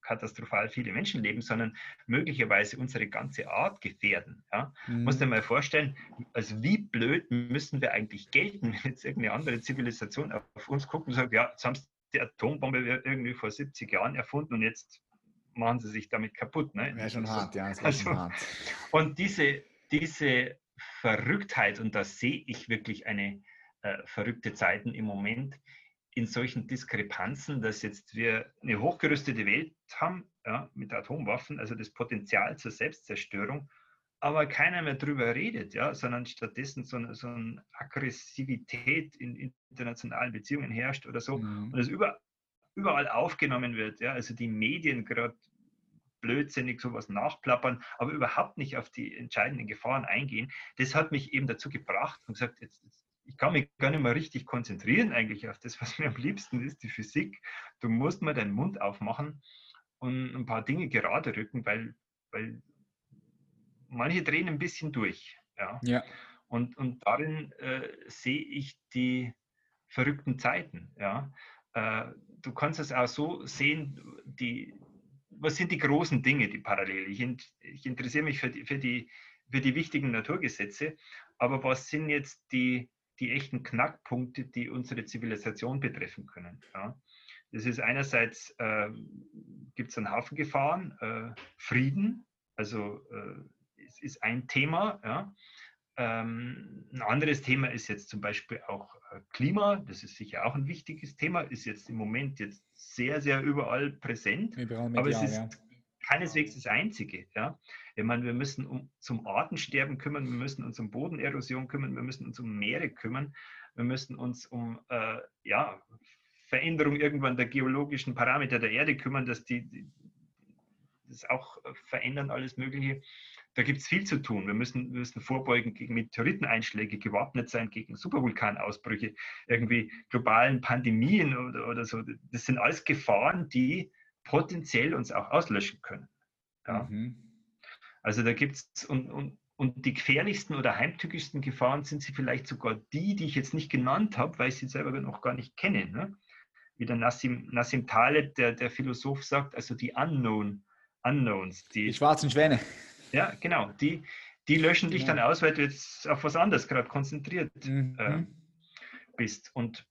katastrophal viele Menschen leben, sondern möglicherweise unsere ganze Art gefährden. Ja? Mhm. Musst dir mal vorstellen, also wie blöd müssen wir eigentlich gelten, wenn jetzt irgendeine andere Zivilisation auf uns guckt und sagt, ja, jetzt haben sie die Atombombe irgendwie vor 70 Jahren erfunden und jetzt machen sie sich damit kaputt. Ne? Wäre schon hart, ja. Das also, schon hart. Und diese, diese Verrücktheit, und da sehe ich wirklich eine äh, verrückte Zeiten im Moment, in solchen Diskrepanzen, dass jetzt wir eine hochgerüstete Welt haben ja, mit Atomwaffen, also das Potenzial zur Selbstzerstörung, aber keiner mehr darüber redet, ja, sondern stattdessen so eine, so eine Aggressivität in internationalen Beziehungen herrscht oder so mhm. und es über, überall aufgenommen wird. Ja, also die Medien gerade blödsinnig sowas nachplappern, aber überhaupt nicht auf die entscheidenden Gefahren eingehen. Das hat mich eben dazu gebracht und gesagt, jetzt, jetzt ich kann mich gar nicht mehr richtig konzentrieren eigentlich auf das, was mir am liebsten ist, die Physik. Du musst mal deinen Mund aufmachen und ein paar Dinge gerade rücken, weil, weil manche drehen ein bisschen durch. Ja. ja. Und, und darin äh, sehe ich die verrückten Zeiten. Ja. Äh, du kannst es auch so sehen, die, was sind die großen Dinge, die parallel? Ich, ich interessiere mich für die, für, die, für die wichtigen Naturgesetze, aber was sind jetzt die, die echten Knackpunkte, die unsere Zivilisation betreffen können. Ja. Das ist einerseits, äh, gibt es einen Haufen Gefahren, äh, Frieden, also äh, es ist ein Thema. Ja. Ähm, ein anderes Thema ist jetzt zum Beispiel auch äh, Klima, das ist sicher auch ein wichtiges Thema, ist jetzt im Moment jetzt sehr, sehr überall präsent, überall medial, aber es ist ja. keineswegs das Einzige. Ja. Ich meine, wir müssen um, zum Artensterben kümmern, wir müssen uns um Bodenerosion kümmern, wir müssen uns um Meere kümmern, wir müssen uns um äh, ja, Veränderung irgendwann der geologischen Parameter der Erde kümmern, dass die, die das auch verändern, alles Mögliche. Da gibt es viel zu tun. Wir müssen, wir müssen vorbeugen gegen Meteoriteneinschläge, gewappnet sein gegen Supervulkanausbrüche, irgendwie globalen Pandemien oder, oder so. Das sind alles Gefahren, die potenziell uns auch auslöschen können. Ja. Mhm. Also da gibt es, und, und, und die gefährlichsten oder heimtückischsten Gefahren sind sie vielleicht sogar die, die ich jetzt nicht genannt habe, weil ich sie selber noch gar nicht kenne. Ne? Wie der Nassim, Nassim Taleb, der, der Philosoph, sagt, also die Unknown, Unknowns. Die, die schwarzen Schwäne. Ja, genau. Die, die löschen dich genau. dann aus, weil du jetzt auf was anderes gerade konzentriert mhm. äh, bist. Und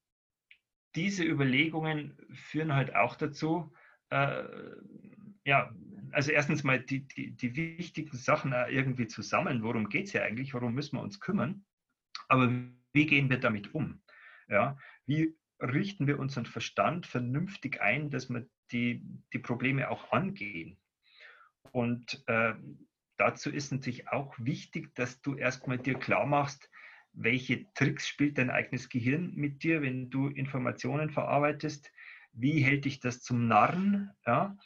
diese Überlegungen führen halt auch dazu, äh, ja, also erstens mal die, die, die wichtigen Sachen irgendwie zu sammeln. Worum geht es ja eigentlich? Worum müssen wir uns kümmern? Aber wie gehen wir damit um? Ja, wie richten wir unseren Verstand vernünftig ein, dass wir die, die Probleme auch angehen? Und äh, dazu ist natürlich auch wichtig, dass du erstmal dir klar machst, welche Tricks spielt dein eigenes Gehirn mit dir, wenn du Informationen verarbeitest? Wie hält dich das zum Narren? Ja?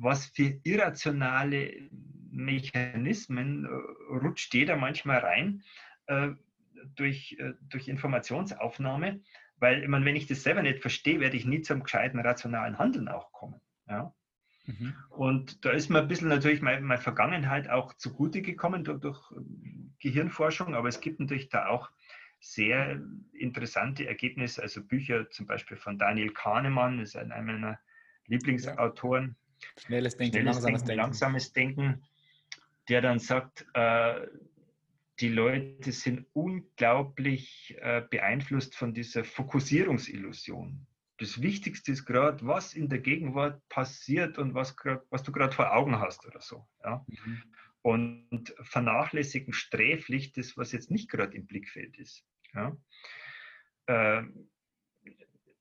was für irrationale Mechanismen äh, rutscht jeder manchmal rein äh, durch, äh, durch Informationsaufnahme, weil ich meine, wenn ich das selber nicht verstehe, werde ich nie zum gescheiten rationalen Handeln auch kommen. Ja? Mhm. Und da ist mir ein bisschen natürlich meine, meine Vergangenheit auch zugute gekommen durch, durch Gehirnforschung, aber es gibt natürlich da auch sehr interessante Ergebnisse, also Bücher zum Beispiel von Daniel Kahnemann, das ist einer meiner Lieblingsautoren, Schnelles Denken, Schnelles langsames Denken, langsames Denken, der dann sagt, äh, die Leute sind unglaublich äh, beeinflusst von dieser Fokussierungsillusion. Das Wichtigste ist gerade, was in der Gegenwart passiert und was, grad, was du gerade vor Augen hast oder so. Ja? Mhm. Und vernachlässigen sträflich das, was jetzt nicht gerade im Blickfeld ist. Ja? Äh,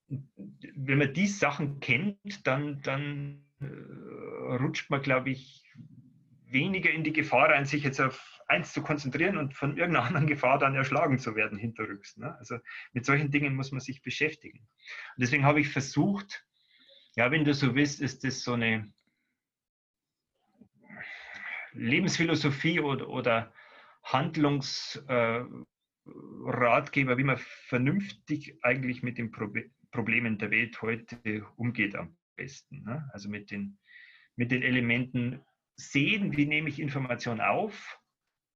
wenn man die Sachen kennt, dann, dann äh, rutscht man, glaube ich, weniger in die Gefahr rein, sich jetzt auf eins zu konzentrieren und von irgendeiner anderen Gefahr dann erschlagen zu werden hinterrücks. Ne? Also mit solchen Dingen muss man sich beschäftigen. Und deswegen habe ich versucht, ja, wenn du so willst, ist das so eine Lebensphilosophie oder, oder Handlungsratgeber, äh, wie man vernünftig eigentlich mit den Problemen der Welt heute umgeht am besten. Ne? Also mit den, mit den Elementen sehen, wie nehme ich Information auf,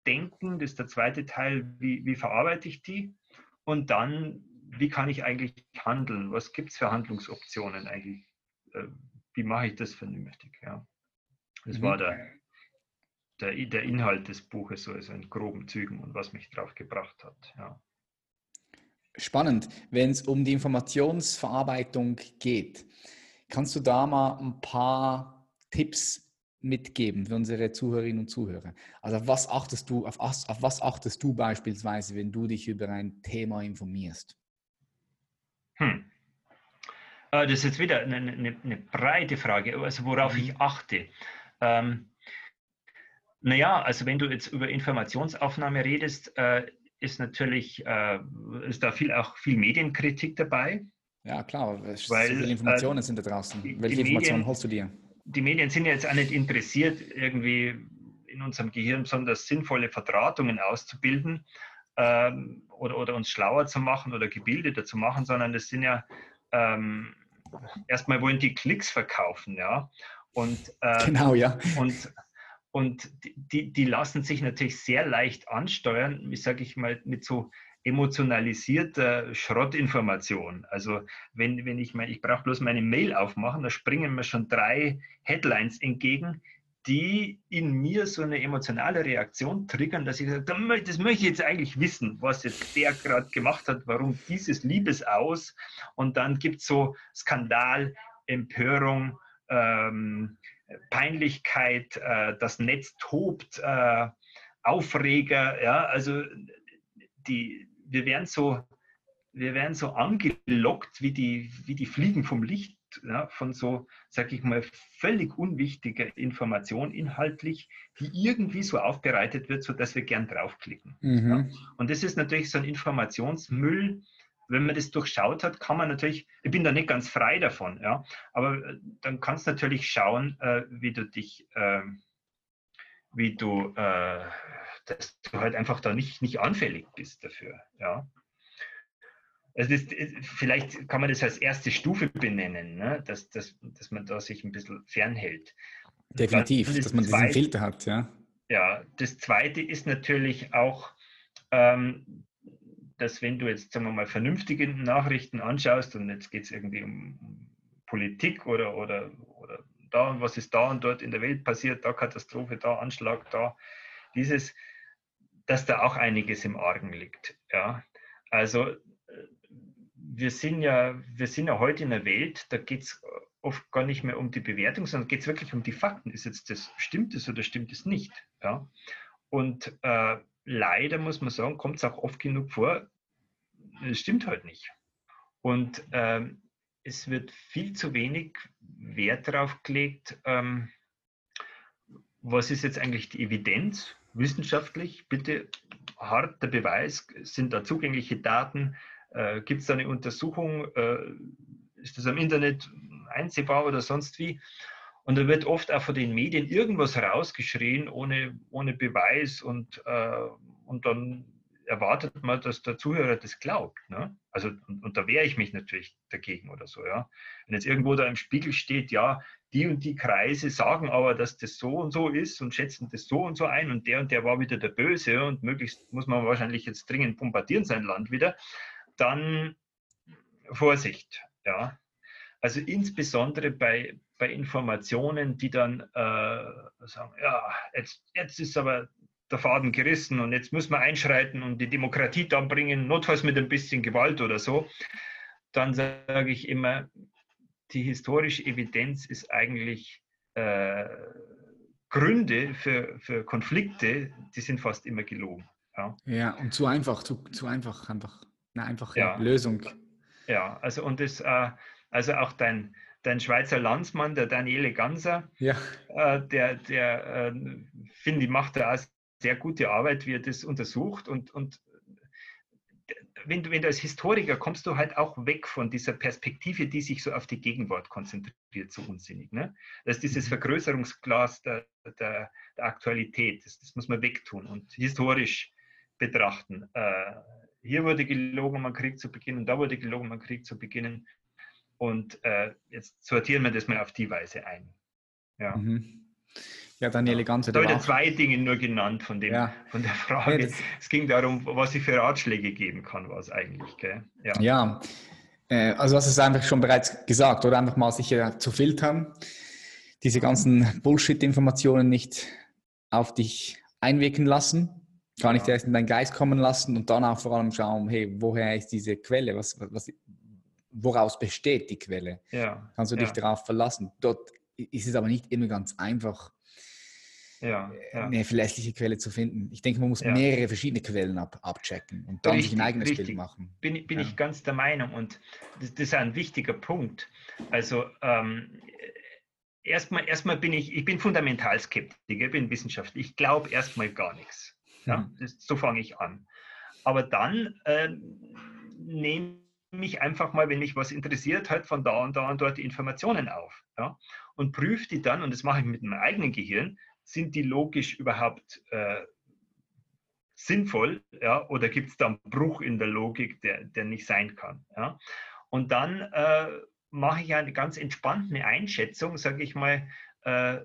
denken, das ist der zweite Teil, wie, wie verarbeite ich die und dann, wie kann ich eigentlich handeln, was gibt es für Handlungsoptionen eigentlich, äh, wie mache ich das vernünftig. Ja. Das mhm. war der, der, der Inhalt des Buches, so also in groben Zügen und was mich drauf gebracht hat. Ja. Spannend, wenn es um die Informationsverarbeitung geht. Kannst du da mal ein paar Tipps mitgeben für unsere Zuhörerinnen und Zuhörer? Also auf was achtest du, auf was, auf was achtest du beispielsweise, wenn du dich über ein Thema informierst? Hm. Äh, das ist jetzt wieder eine, eine, eine breite Frage, also worauf mhm. ich achte. Ähm, naja, also wenn du jetzt über Informationsaufnahme redest, äh, ist natürlich, äh, ist da viel, auch viel Medienkritik dabei. Ja, klar, weil, so viele Informationen äh, sind da draußen. Welche Informationen holst du dir? Die Medien sind ja jetzt auch nicht interessiert, irgendwie in unserem Gehirn besonders sinnvolle Verdrahtungen auszubilden ähm, oder, oder uns schlauer zu machen oder gebildeter zu machen, sondern das sind ja ähm, erstmal wollen die Klicks verkaufen, ja. Und, äh, genau, ja. Und, und die, die lassen sich natürlich sehr leicht ansteuern, wie sage ich mal, mit so emotionalisierter Schrottinformation. Also wenn, wenn ich meine, ich brauche bloß meine Mail aufmachen, da springen mir schon drei Headlines entgegen, die in mir so eine emotionale Reaktion triggern, dass ich sage, das möchte ich jetzt eigentlich wissen, was jetzt der gerade gemacht hat, warum dieses Liebesaus und dann gibt es so Skandal, Empörung, ähm, Peinlichkeit, äh, das Netz tobt, äh, Aufreger, ja, also die, wir werden so, wir werden so angelockt wie die, wie die Fliegen vom Licht ja, von so, sag ich mal, völlig unwichtiger Information inhaltlich, die irgendwie so aufbereitet wird, sodass wir gern draufklicken. Mhm. Ja. Und das ist natürlich so ein Informationsmüll. Wenn man das durchschaut hat, kann man natürlich, ich bin da nicht ganz frei davon, ja, aber äh, dann kannst du natürlich schauen, äh, wie du dich, äh, wie du, äh, dass du halt einfach da nicht, nicht anfällig bist dafür, ja. Also das, vielleicht kann man das als erste Stufe benennen, ne? dass, dass, dass man da sich ein bisschen fernhält. Definitiv, das dass man zweite, diesen Filter hat, ja. Ja, das zweite ist natürlich auch, ähm, dass wenn du jetzt, sagen wir mal, vernünftige Nachrichten anschaust und jetzt geht es irgendwie um Politik oder, oder, oder da, was ist da und dort in der Welt passiert, da Katastrophe, da Anschlag, da dieses, dass da auch einiges im Argen liegt. Ja. Also wir sind ja, wir sind ja heute in einer Welt, da geht es oft gar nicht mehr um die Bewertung, sondern geht es wirklich um die Fakten. Ist jetzt das, stimmt es oder stimmt es nicht? Ja? Und äh, leider muss man sagen, kommt es auch oft genug vor, es stimmt halt nicht. Und ähm, es wird viel zu wenig Wert darauf gelegt, ähm, was ist jetzt eigentlich die Evidenz wissenschaftlich? Bitte harter Beweis, sind da zugängliche Daten, äh, Gibt es da eine Untersuchung? Äh, ist das am Internet einsehbar oder sonst wie? Und da wird oft auch von den Medien irgendwas rausgeschrien ohne, ohne Beweis und, äh, und dann erwartet man, dass der Zuhörer das glaubt. Ne? Also, und, und da wehre ich mich natürlich dagegen oder so. Ja? Wenn jetzt irgendwo da im Spiegel steht, ja, die und die Kreise sagen aber, dass das so und so ist und schätzen das so und so ein und der und der war wieder der Böse und möglichst muss man wahrscheinlich jetzt dringend bombardieren sein Land wieder, dann Vorsicht. Ja. Also insbesondere bei, bei Informationen, die dann äh, sagen, ja, jetzt, jetzt ist aber der Faden gerissen und jetzt müssen wir einschreiten und die Demokratie dann bringen, notfalls mit ein bisschen Gewalt oder so, dann sage ich immer, die historische Evidenz ist eigentlich äh, Gründe für, für Konflikte, die sind fast immer gelogen. Ja, ja und zu einfach, zu, zu einfach einfach eine einfache ja. Lösung. Ja, also und das, äh, also auch dein, dein Schweizer Landsmann, der Daniele Ganser, ja. äh, der, der äh, finde ich, macht da sehr gute Arbeit, wie er das untersucht und, und wenn du, wenn du als Historiker kommst du halt auch weg von dieser Perspektive, die sich so auf die Gegenwart konzentriert, so unsinnig. Ne? Das ist dieses mhm. Vergrößerungsglas der, der, der Aktualität, das, das, muss man wegtun und historisch betrachten. Äh, hier wurde gelogen, man Krieg zu beginnen, da wurde gelogen, man Krieg zu beginnen. Und äh, jetzt sortieren wir das mal auf die Weise ein. Ja. Mhm. Ja, Daniele Ganze. Da habe ich zwei Dinge nur genannt von, dem, ja. von der Frage. Ja, es ging darum, was ich für Ratschläge geben kann, was eigentlich. Gell? Ja. ja. Äh, also du es einfach schon bereits gesagt, oder einfach mal sicher zu filtern, diese ganzen Bullshit-Informationen nicht auf dich einwirken lassen, gar nicht ja. erst in deinen Geist kommen lassen und dann auch vor allem schauen, hey, woher ist diese Quelle, was, was, woraus besteht die Quelle? Ja. Kannst du dich ja. darauf verlassen? Dort ist es aber nicht immer ganz einfach, ja, ja. eine verlässliche Quelle zu finden. Ich denke, man muss mehrere verschiedene Quellen ab, abchecken und dann richtig, sich ein eigenes richtig. Bild machen. Bin, bin ich ganz der Meinung und das, das ist ein wichtiger Punkt. Also ähm, erstmal, erstmal bin ich, ich bin fundamental Skeptiker, bin Wissenschaftler. Ich glaube erstmal gar nichts. Ja? Mhm. Das, so fange ich an. Aber dann äh, nehme ich einfach mal, wenn mich was interessiert, halt von da und da und dort die Informationen auf. Ja? Und prüfe die dann, und das mache ich mit meinem eigenen Gehirn, sind die logisch überhaupt äh, sinnvoll ja? oder gibt es da einen Bruch in der Logik, der, der nicht sein kann. Ja? Und dann äh, mache ich eine ganz entspannte Einschätzung, sage ich mal, äh,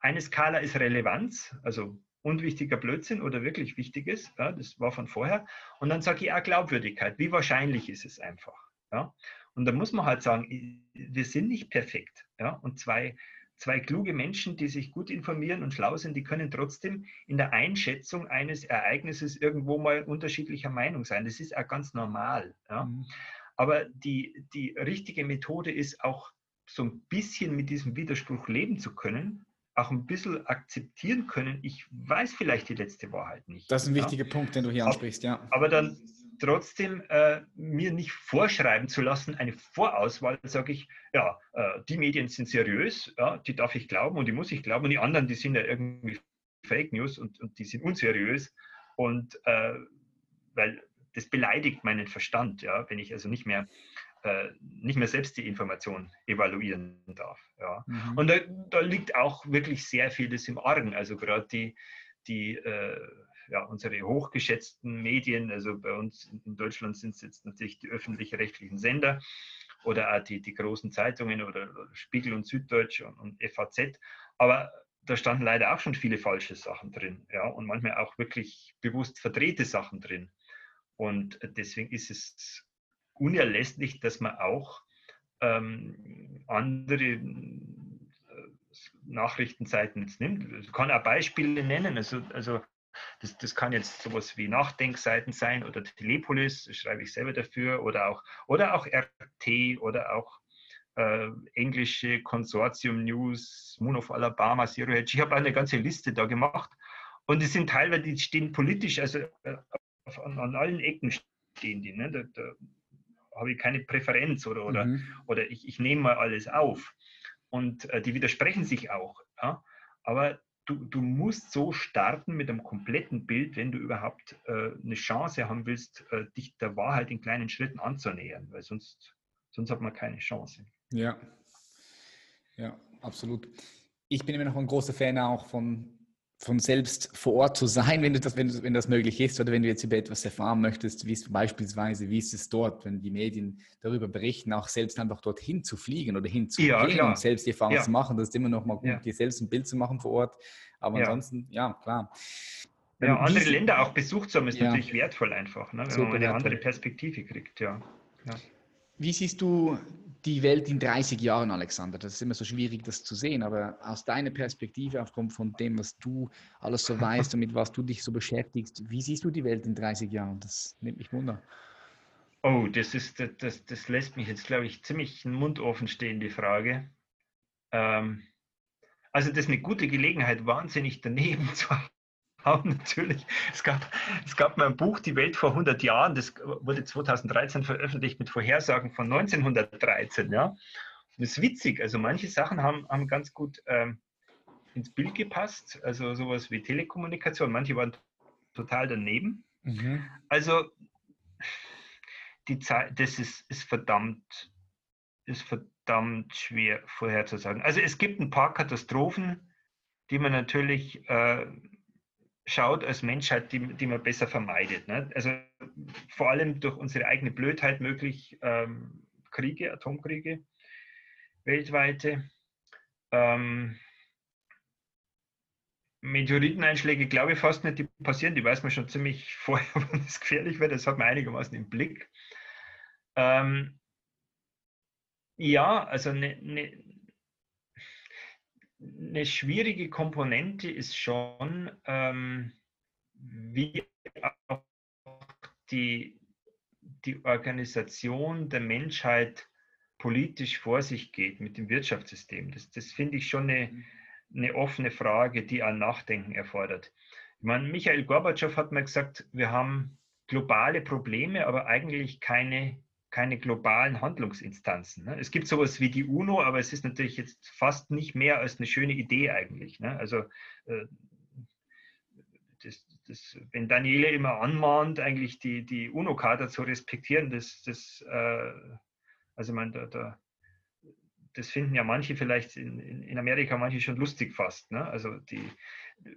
eine Skala ist Relevanz, also unwichtiger Blödsinn oder wirklich Wichtiges, ja, das war von vorher. Und dann sage ich auch Glaubwürdigkeit, wie wahrscheinlich ist es einfach. Ja? Und da muss man halt sagen, wir sind nicht perfekt. Ja? Und zwei, zwei kluge Menschen, die sich gut informieren und schlau sind, die können trotzdem in der Einschätzung eines Ereignisses irgendwo mal unterschiedlicher Meinung sein. Das ist auch ganz normal. Ja? Mhm. Aber die, die richtige Methode ist auch so ein bisschen mit diesem Widerspruch leben zu können, auch ein bisschen akzeptieren können, ich weiß vielleicht die letzte Wahrheit nicht. Das ist ein ja? wichtiger Punkt, den du hier ansprichst, ja. Aber dann trotzdem äh, mir nicht vorschreiben zu lassen, eine Vorauswahl, sage ich, ja, äh, die Medien sind seriös, ja, die darf ich glauben und die muss ich glauben und die anderen, die sind ja irgendwie Fake News und, und die sind unseriös und äh, weil das beleidigt meinen Verstand, ja, wenn ich also nicht mehr, äh, nicht mehr selbst die Information evaluieren darf. Ja. Mhm. Und da, da, liegt auch wirklich sehr vieles im Argen. Also gerade die, die äh, ja, unsere hochgeschätzten Medien, also bei uns in Deutschland sind es jetzt natürlich die öffentlich-rechtlichen Sender oder auch die, die großen Zeitungen oder, Spiegel und Süddeutsch und, und FAZ. Aber da standen leider auch schon viele falsche Sachen drin, ja, und manchmal auch wirklich bewusst verdrehte Sachen drin. Und deswegen ist es unerlässlich, dass man auch ähm, andere äh, Nachrichtenseiten jetzt nimmt. Ich kann auch Beispiele nennen. Also, also das, das kann jetzt sowas wie Nachdenkseiten sein oder Telepolis, schreibe ich selber dafür, oder auch, oder auch RT oder auch äh, englische Konsortium News, Moon of Alabama, Zero Hedge. Ich habe eine ganze Liste da gemacht und die sind teilweise, die stehen politisch, also äh, an, an, allen Ecken stehen die. Ne? Da, da habe ich keine Präferenz oder, oder, mhm. oder ich, ich nehme mal alles auf. Und äh, die widersprechen sich auch. Ja? Aber du, du musst so starten mit einem kompletten Bild, wenn du überhaupt äh, eine Chance haben willst, äh, dich der Wahrheit in kleinen Schritten anzunähern, weil sonst, sonst hat man keine Chance. Ja, ja, absolut. Ich bin immer noch ein großer Fan auch von von selbst vor Ort zu sein, wenn, du das, wenn, wenn das möglich ist, oder wenn du jetzt über etwas erfahren möchtest, wie es beispielsweise, wie ist es dort, wenn die Medien darüber berichten, auch selbst einfach dorthin zu fliegen oder hinzugehen ja, und selbst die Erfahrung ja. zu machen. Das ist immer noch mal gut, ja. dir selbst ein Bild zu machen vor Ort. Aber ansonsten, ja, klar. Ja, andere Länder auch besucht zu haben, ist natürlich wertvoll einfach, ne? wenn Super man eine wertvoll. andere Perspektive kriegt. Ja. Wie siehst du die Welt in 30 Jahren, Alexander? Das ist immer so schwierig, das zu sehen, aber aus deiner Perspektive, aufgrund von dem, was du alles so weißt und mit was du dich so beschäftigst, wie siehst du die Welt in 30 Jahren? Das nimmt mich wunder. Oh, das, ist, das, das lässt mich jetzt, glaube ich, ziemlich einen Mund offen stehen, die Frage. Ähm, also das ist eine gute Gelegenheit, wahnsinnig daneben zu haben natürlich. Es gab, es gab mal ein Buch, Die Welt vor 100 Jahren, das wurde 2013 veröffentlicht mit Vorhersagen von 1913. Ja. Das ist witzig, also manche Sachen haben, haben ganz gut ähm, ins Bild gepasst, also sowas wie Telekommunikation, manche waren total daneben. Mhm. Also die Zeit, das ist, ist verdammt, ist verdammt schwer vorherzusagen. Also es gibt ein paar Katastrophen, die man natürlich äh, schaut als Menschheit, die, die man besser vermeidet. Ne? Also vor allem durch unsere eigene Blödheit möglich ähm, Kriege, Atomkriege, weltweite. Ähm, Meteoriteneinschläge glaube ich fast nicht, die passieren, die weiß man schon ziemlich vorher, wann es gefährlich wird, das hat man einigermaßen im Blick. Ähm, Ja, also eine, eine, eine schwierige Komponente ist schon, ähm, wie auch die, die Organisation der Menschheit politisch vor sich geht mit dem Wirtschaftssystem. Das, das finde ich schon eine, mhm. eine offene Frage, die ein Nachdenken erfordert. Ich meine, Michael Gorbatschow hat mal gesagt, wir haben globale Probleme, aber eigentlich keine, keine globalen Handlungsinstanzen. Ne? Es gibt sowas wie die UNO, aber es ist natürlich jetzt fast nicht mehr als eine schöne Idee eigentlich. Ne? Also äh, das, das, wenn Daniele immer anmahnt, eigentlich die, die UNO-Charta zu respektieren, das, das äh, also man, da, da, das finden ja manche vielleicht in, in Amerika, manche schon lustig fast. Ne? Also die,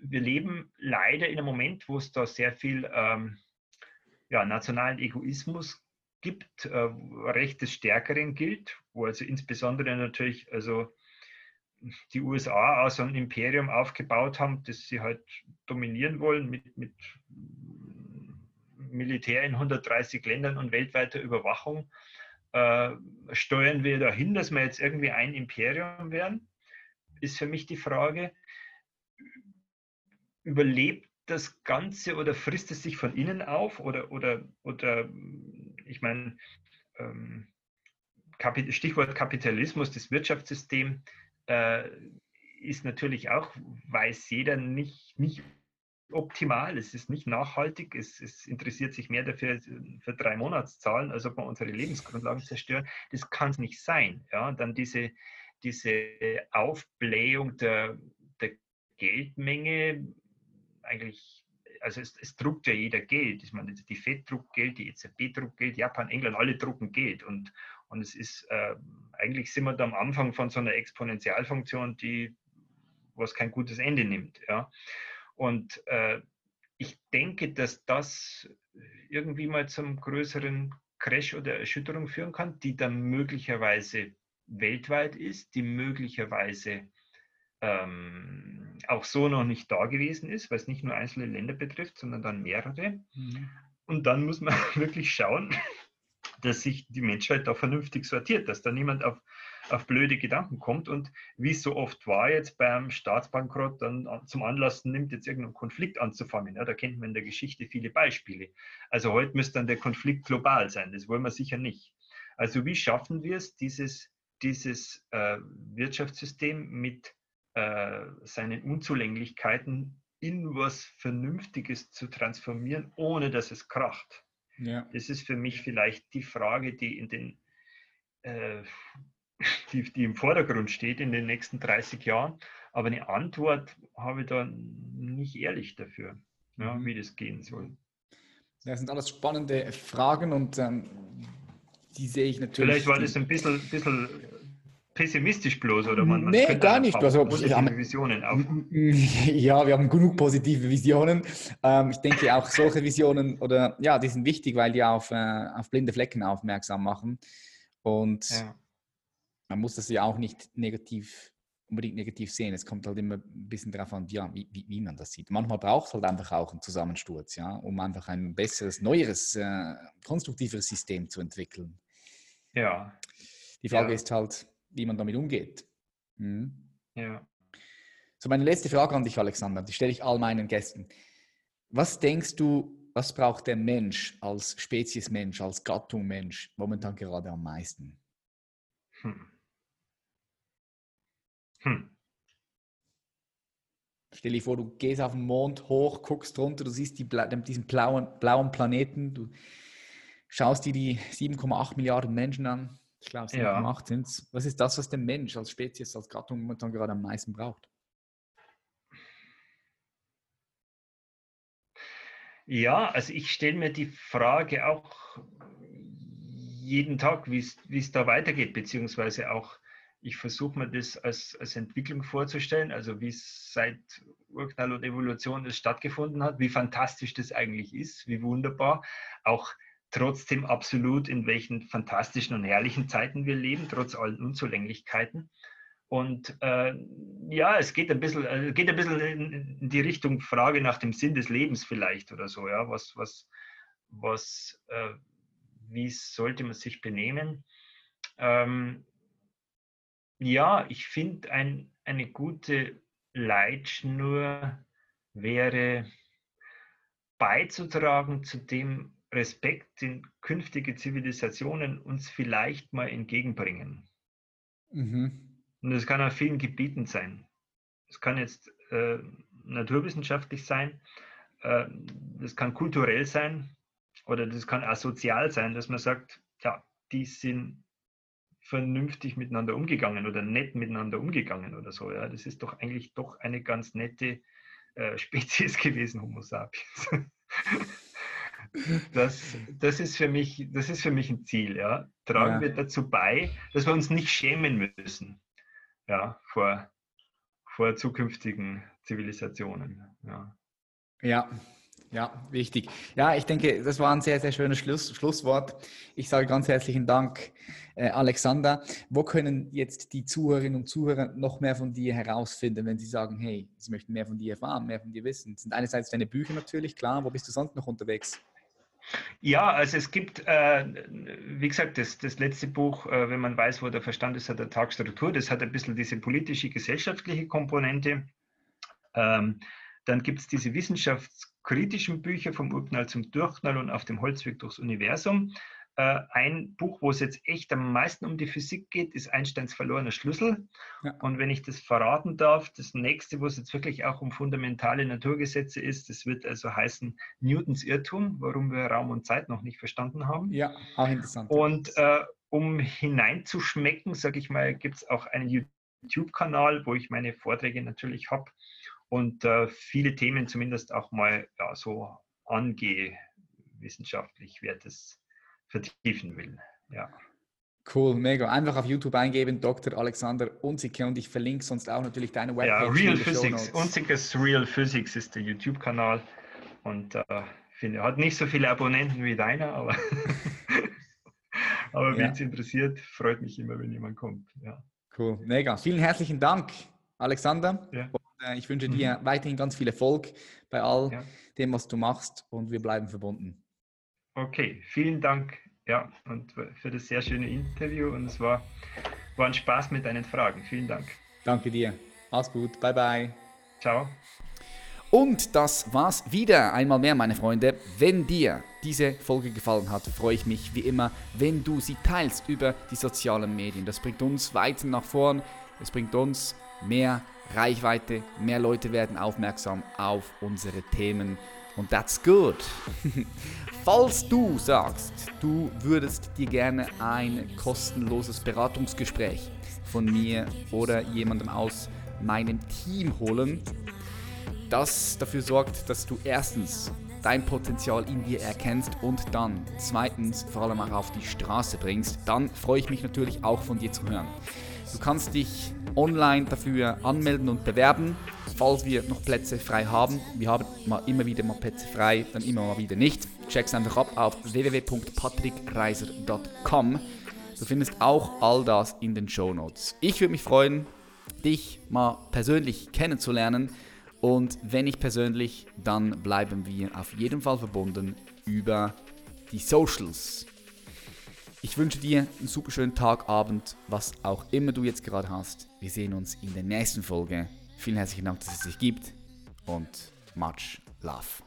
wir leben leider in einem Moment, wo es da sehr viel ähm, ja, nationalen Egoismus gibt, äh, Recht des Stärkeren gilt, wo also insbesondere natürlich also die USA aus einem Imperium aufgebaut haben, das sie halt dominieren wollen mit, mit Militär in 130 Ländern und weltweiter Überwachung. Äh, steuern wir dahin, dass wir jetzt irgendwie ein Imperium werden? Ist für mich die Frage, überlebt das Ganze oder frisst es sich von innen auf? Oder, oder, oder ich meine, ähm, Stichwort Kapitalismus, das Wirtschaftssystem äh, ist natürlich auch, weiß jeder, nicht, nicht optimal, es ist nicht nachhaltig, es, es, interessiert sich mehr dafür für drei Monatszahlen, als ob wir unsere Lebensgrundlagen zerstören. Das kann es nicht sein. Ja? dann diese, diese Aufblähung der, der Geldmenge, eigentlich, also es, es, druckt ja jeder Geld. Ich meine, die FED druckt Geld, die EZB druckt Geld, Japan, England, alle drucken Geld. Und, und es ist, äh, eigentlich sind wir da am Anfang von so einer Exponentialfunktion, die was kein gutes Ende nimmt. Ja. Und äh, ich denke, dass das irgendwie mal zum größeren Crash oder Erschütterung führen kann, die dann möglicherweise weltweit ist, die möglicherweise ähm, auch so noch nicht da gewesen ist, weil es nicht nur einzelne Länder betrifft, sondern dann mehrere. Mhm. Und dann muss man wirklich schauen, dass sich die Menschheit da vernünftig sortiert, dass da niemand auf, auf blöde Gedanken kommt und wie es so oft war jetzt beim Staatsbankrott dann zum Anlass nimmt, jetzt irgendeinen Konflikt anzufangen. Ja, da kennt man in der Geschichte viele Beispiele. Also heute müsste dann der Konflikt global sein, das wollen wir sicher nicht. Also wie schaffen wir es, dieses, dieses äh, Wirtschaftssystem mit äh, seinen Unzulänglichkeiten in was Vernünftiges zu transformieren, ohne dass es kracht. Ja. Das ist für mich vielleicht die Frage, die in den äh, die, die im Vordergrund steht in den nächsten 30 Jahren. Aber eine Antwort habe ich da nicht ehrlich dafür, ja, mhm. wie das gehen soll. Das sind alles spannende Fragen und ähm, die sehe ich natürlich. Vielleicht war das ein bisschen, bisschen pessimistisch bloß oder man, man nee, gar nicht. Also, positive haben, Visionen auf. Ja, wir haben genug positive Visionen. Ähm, ich denke auch solche Visionen oder ja, die sind wichtig, weil die auf, äh, auf blinde Flecken aufmerksam machen. Und ja. man muss das ja auch nicht negativ unbedingt negativ sehen. Es kommt halt immer ein bisschen darauf an, ja, wie, wie, wie, man das sieht. Manchmal braucht es halt einfach auch einen Zusammensturz, ja, um einfach ein besseres, neueres, äh, konstruktiveres System zu entwickeln. Ja. Die Frage ja. ist halt, wie man damit umgeht. Mhm. Ja. So, meine letzte Frage an dich, Alexander, die stelle ich all meinen Gästen. Was denkst du, was braucht der Mensch als Spezies Mensch, als Gattung Mensch momentan gerade am meisten? Hm. Hm. Stell dir vor, du gehst auf den Mond hoch, guckst runter, du siehst die, diesen blauen, blauen Planeten, du schaust dir die 7,8 Milliarden Menschen an ich glaube, es ja. gemacht sind. Was ist das, was der Mensch als Spezies, als Gattung momentan gerade am meisten braucht? Ja, also ich stelle mir die Frage auch jeden Tag, wie es da weitergeht, beziehungsweise auch, ich versuche mir das als, als Entwicklung vorzustellen, also wie es seit Urknall und Evolution es stattgefunden hat, wie fantastisch das eigentlich ist, wie wunderbar. Auch trotzdem absolut, in welchen fantastischen und herrlichen Zeiten wir leben, trotz allen Unzulänglichkeiten. Und äh, ja, es geht ein bisschen, äh, geht ein bisschen in, die Richtung Frage nach dem Sinn des Lebens vielleicht oder so, ja, was, was, was, äh, wie sollte man sich benehmen? Ähm, ja, ich finde, ein, eine gute Leitschnur wäre beizutragen zu dem Respekt, den künftige Zivilisationen uns vielleicht mal entgegenbringen. Mhm. Und das kann auf vielen Gebieten sein. Es kann jetzt äh, naturwissenschaftlich sein, äh, das kann kulturell sein oder das kann auch sozial sein, dass man sagt, ja, die sind vernünftig miteinander umgegangen oder nett miteinander umgegangen oder so. Ja, das ist doch eigentlich doch eine ganz nette äh, Spezies gewesen, Homo sapiens. Das, das, ist für mich, das ist für mich ein Ziel. Ja. Tragen ja. wir dazu bei, dass wir uns nicht schämen müssen ja, vor, vor zukünftigen Zivilisationen. Ja. ja, ja, wichtig. Ja, ich denke, das war ein sehr, sehr schönes Schluss, Schlusswort. Ich sage ganz herzlichen Dank, äh, Alexander. Wo können jetzt die Zuhörerinnen und Zuhörer noch mehr von dir herausfinden, wenn sie sagen, hey, sie möchten mehr von dir erfahren, mehr von dir wissen? Das sind einerseits deine Bücher natürlich, klar. Wo bist du sonst noch unterwegs? Ja, also es gibt, äh, wie gesagt, das, das letzte Buch, äh, wenn man weiß, wo der Verstand ist, hat der Tag Struktur. Das hat ein bisschen diese politische, gesellschaftliche Komponente. Ähm, dann gibt es diese wissenschaftskritischen Bücher vom Urknall zum Durchknall und auf dem Holzweg durchs Universum. Äh, ein Buch, wo es jetzt echt am meisten um die Physik geht, ist Einsteins verlorener Schlüssel. Ja. Und wenn ich das verraten darf, das nächste, wo es jetzt wirklich auch um fundamentale Naturgesetze ist, das wird also heißen Newtons Irrtum, warum wir Raum und Zeit noch nicht verstanden haben. Ja, auch interessant. Und äh, um hineinzuschmecken, sage ich mal, gibt es auch einen YouTube-Kanal, wo ich meine Vorträge natürlich habe und äh, viele Themen zumindest auch mal ja, so angehe wissenschaftlich, wer das vertiefen will. Ja. Cool, mega. Einfach auf YouTube eingeben, Dr. Alexander Unzicke und ich verlinke sonst auch natürlich deine Webpage. Ja, Real Physics. Unzickes Real Physics ist der YouTube-Kanal und äh, finde, hat nicht so viele Abonnenten wie deiner, aber, aber ja. wenn es interessiert, freut mich immer, wenn jemand kommt. Ja. Cool, mega. Vielen herzlichen Dank, Alexander. Ja. Und, äh, ich wünsche dir mhm. weiterhin ganz viel Erfolg bei all ja. dem, was du machst und wir bleiben verbunden. Okay, vielen Dank ja, und für das sehr schöne Interview und es war, war ein Spaß mit deinen Fragen. Vielen Dank. Danke dir. Mach's gut. Bye bye. Ciao. Und das war's wieder einmal mehr, meine Freunde. Wenn dir diese Folge gefallen hat, freue ich mich wie immer, wenn du sie teilst über die sozialen Medien. Das bringt uns weiter nach vorn. Es bringt uns mehr Reichweite. Mehr Leute werden aufmerksam auf unsere Themen. Und that's good. Falls du sagst, du würdest dir gerne ein kostenloses Beratungsgespräch von mir oder jemandem aus meinem Team holen, das dafür sorgt, dass du erstens dein Potenzial in dir erkennst und dann zweitens vor allem auch auf die Straße bringst, dann freue ich mich natürlich auch von dir zu hören. Du kannst dich online dafür anmelden und bewerben falls wir noch Plätze frei haben. Wir haben mal immer wieder mal Plätze frei, dann immer mal wieder nicht. Check's einfach ab auf www.patrickreiser.com. Du findest auch all das in den Show Notes. Ich würde mich freuen, dich mal persönlich kennenzulernen. Und wenn nicht persönlich, dann bleiben wir auf jeden Fall verbunden über die Socials. Ich wünsche dir einen super schönen Tag, Abend, was auch immer du jetzt gerade hast. Wir sehen uns in der nächsten Folge. Vielen herzlichen Dank, dass es dich gibt und much love.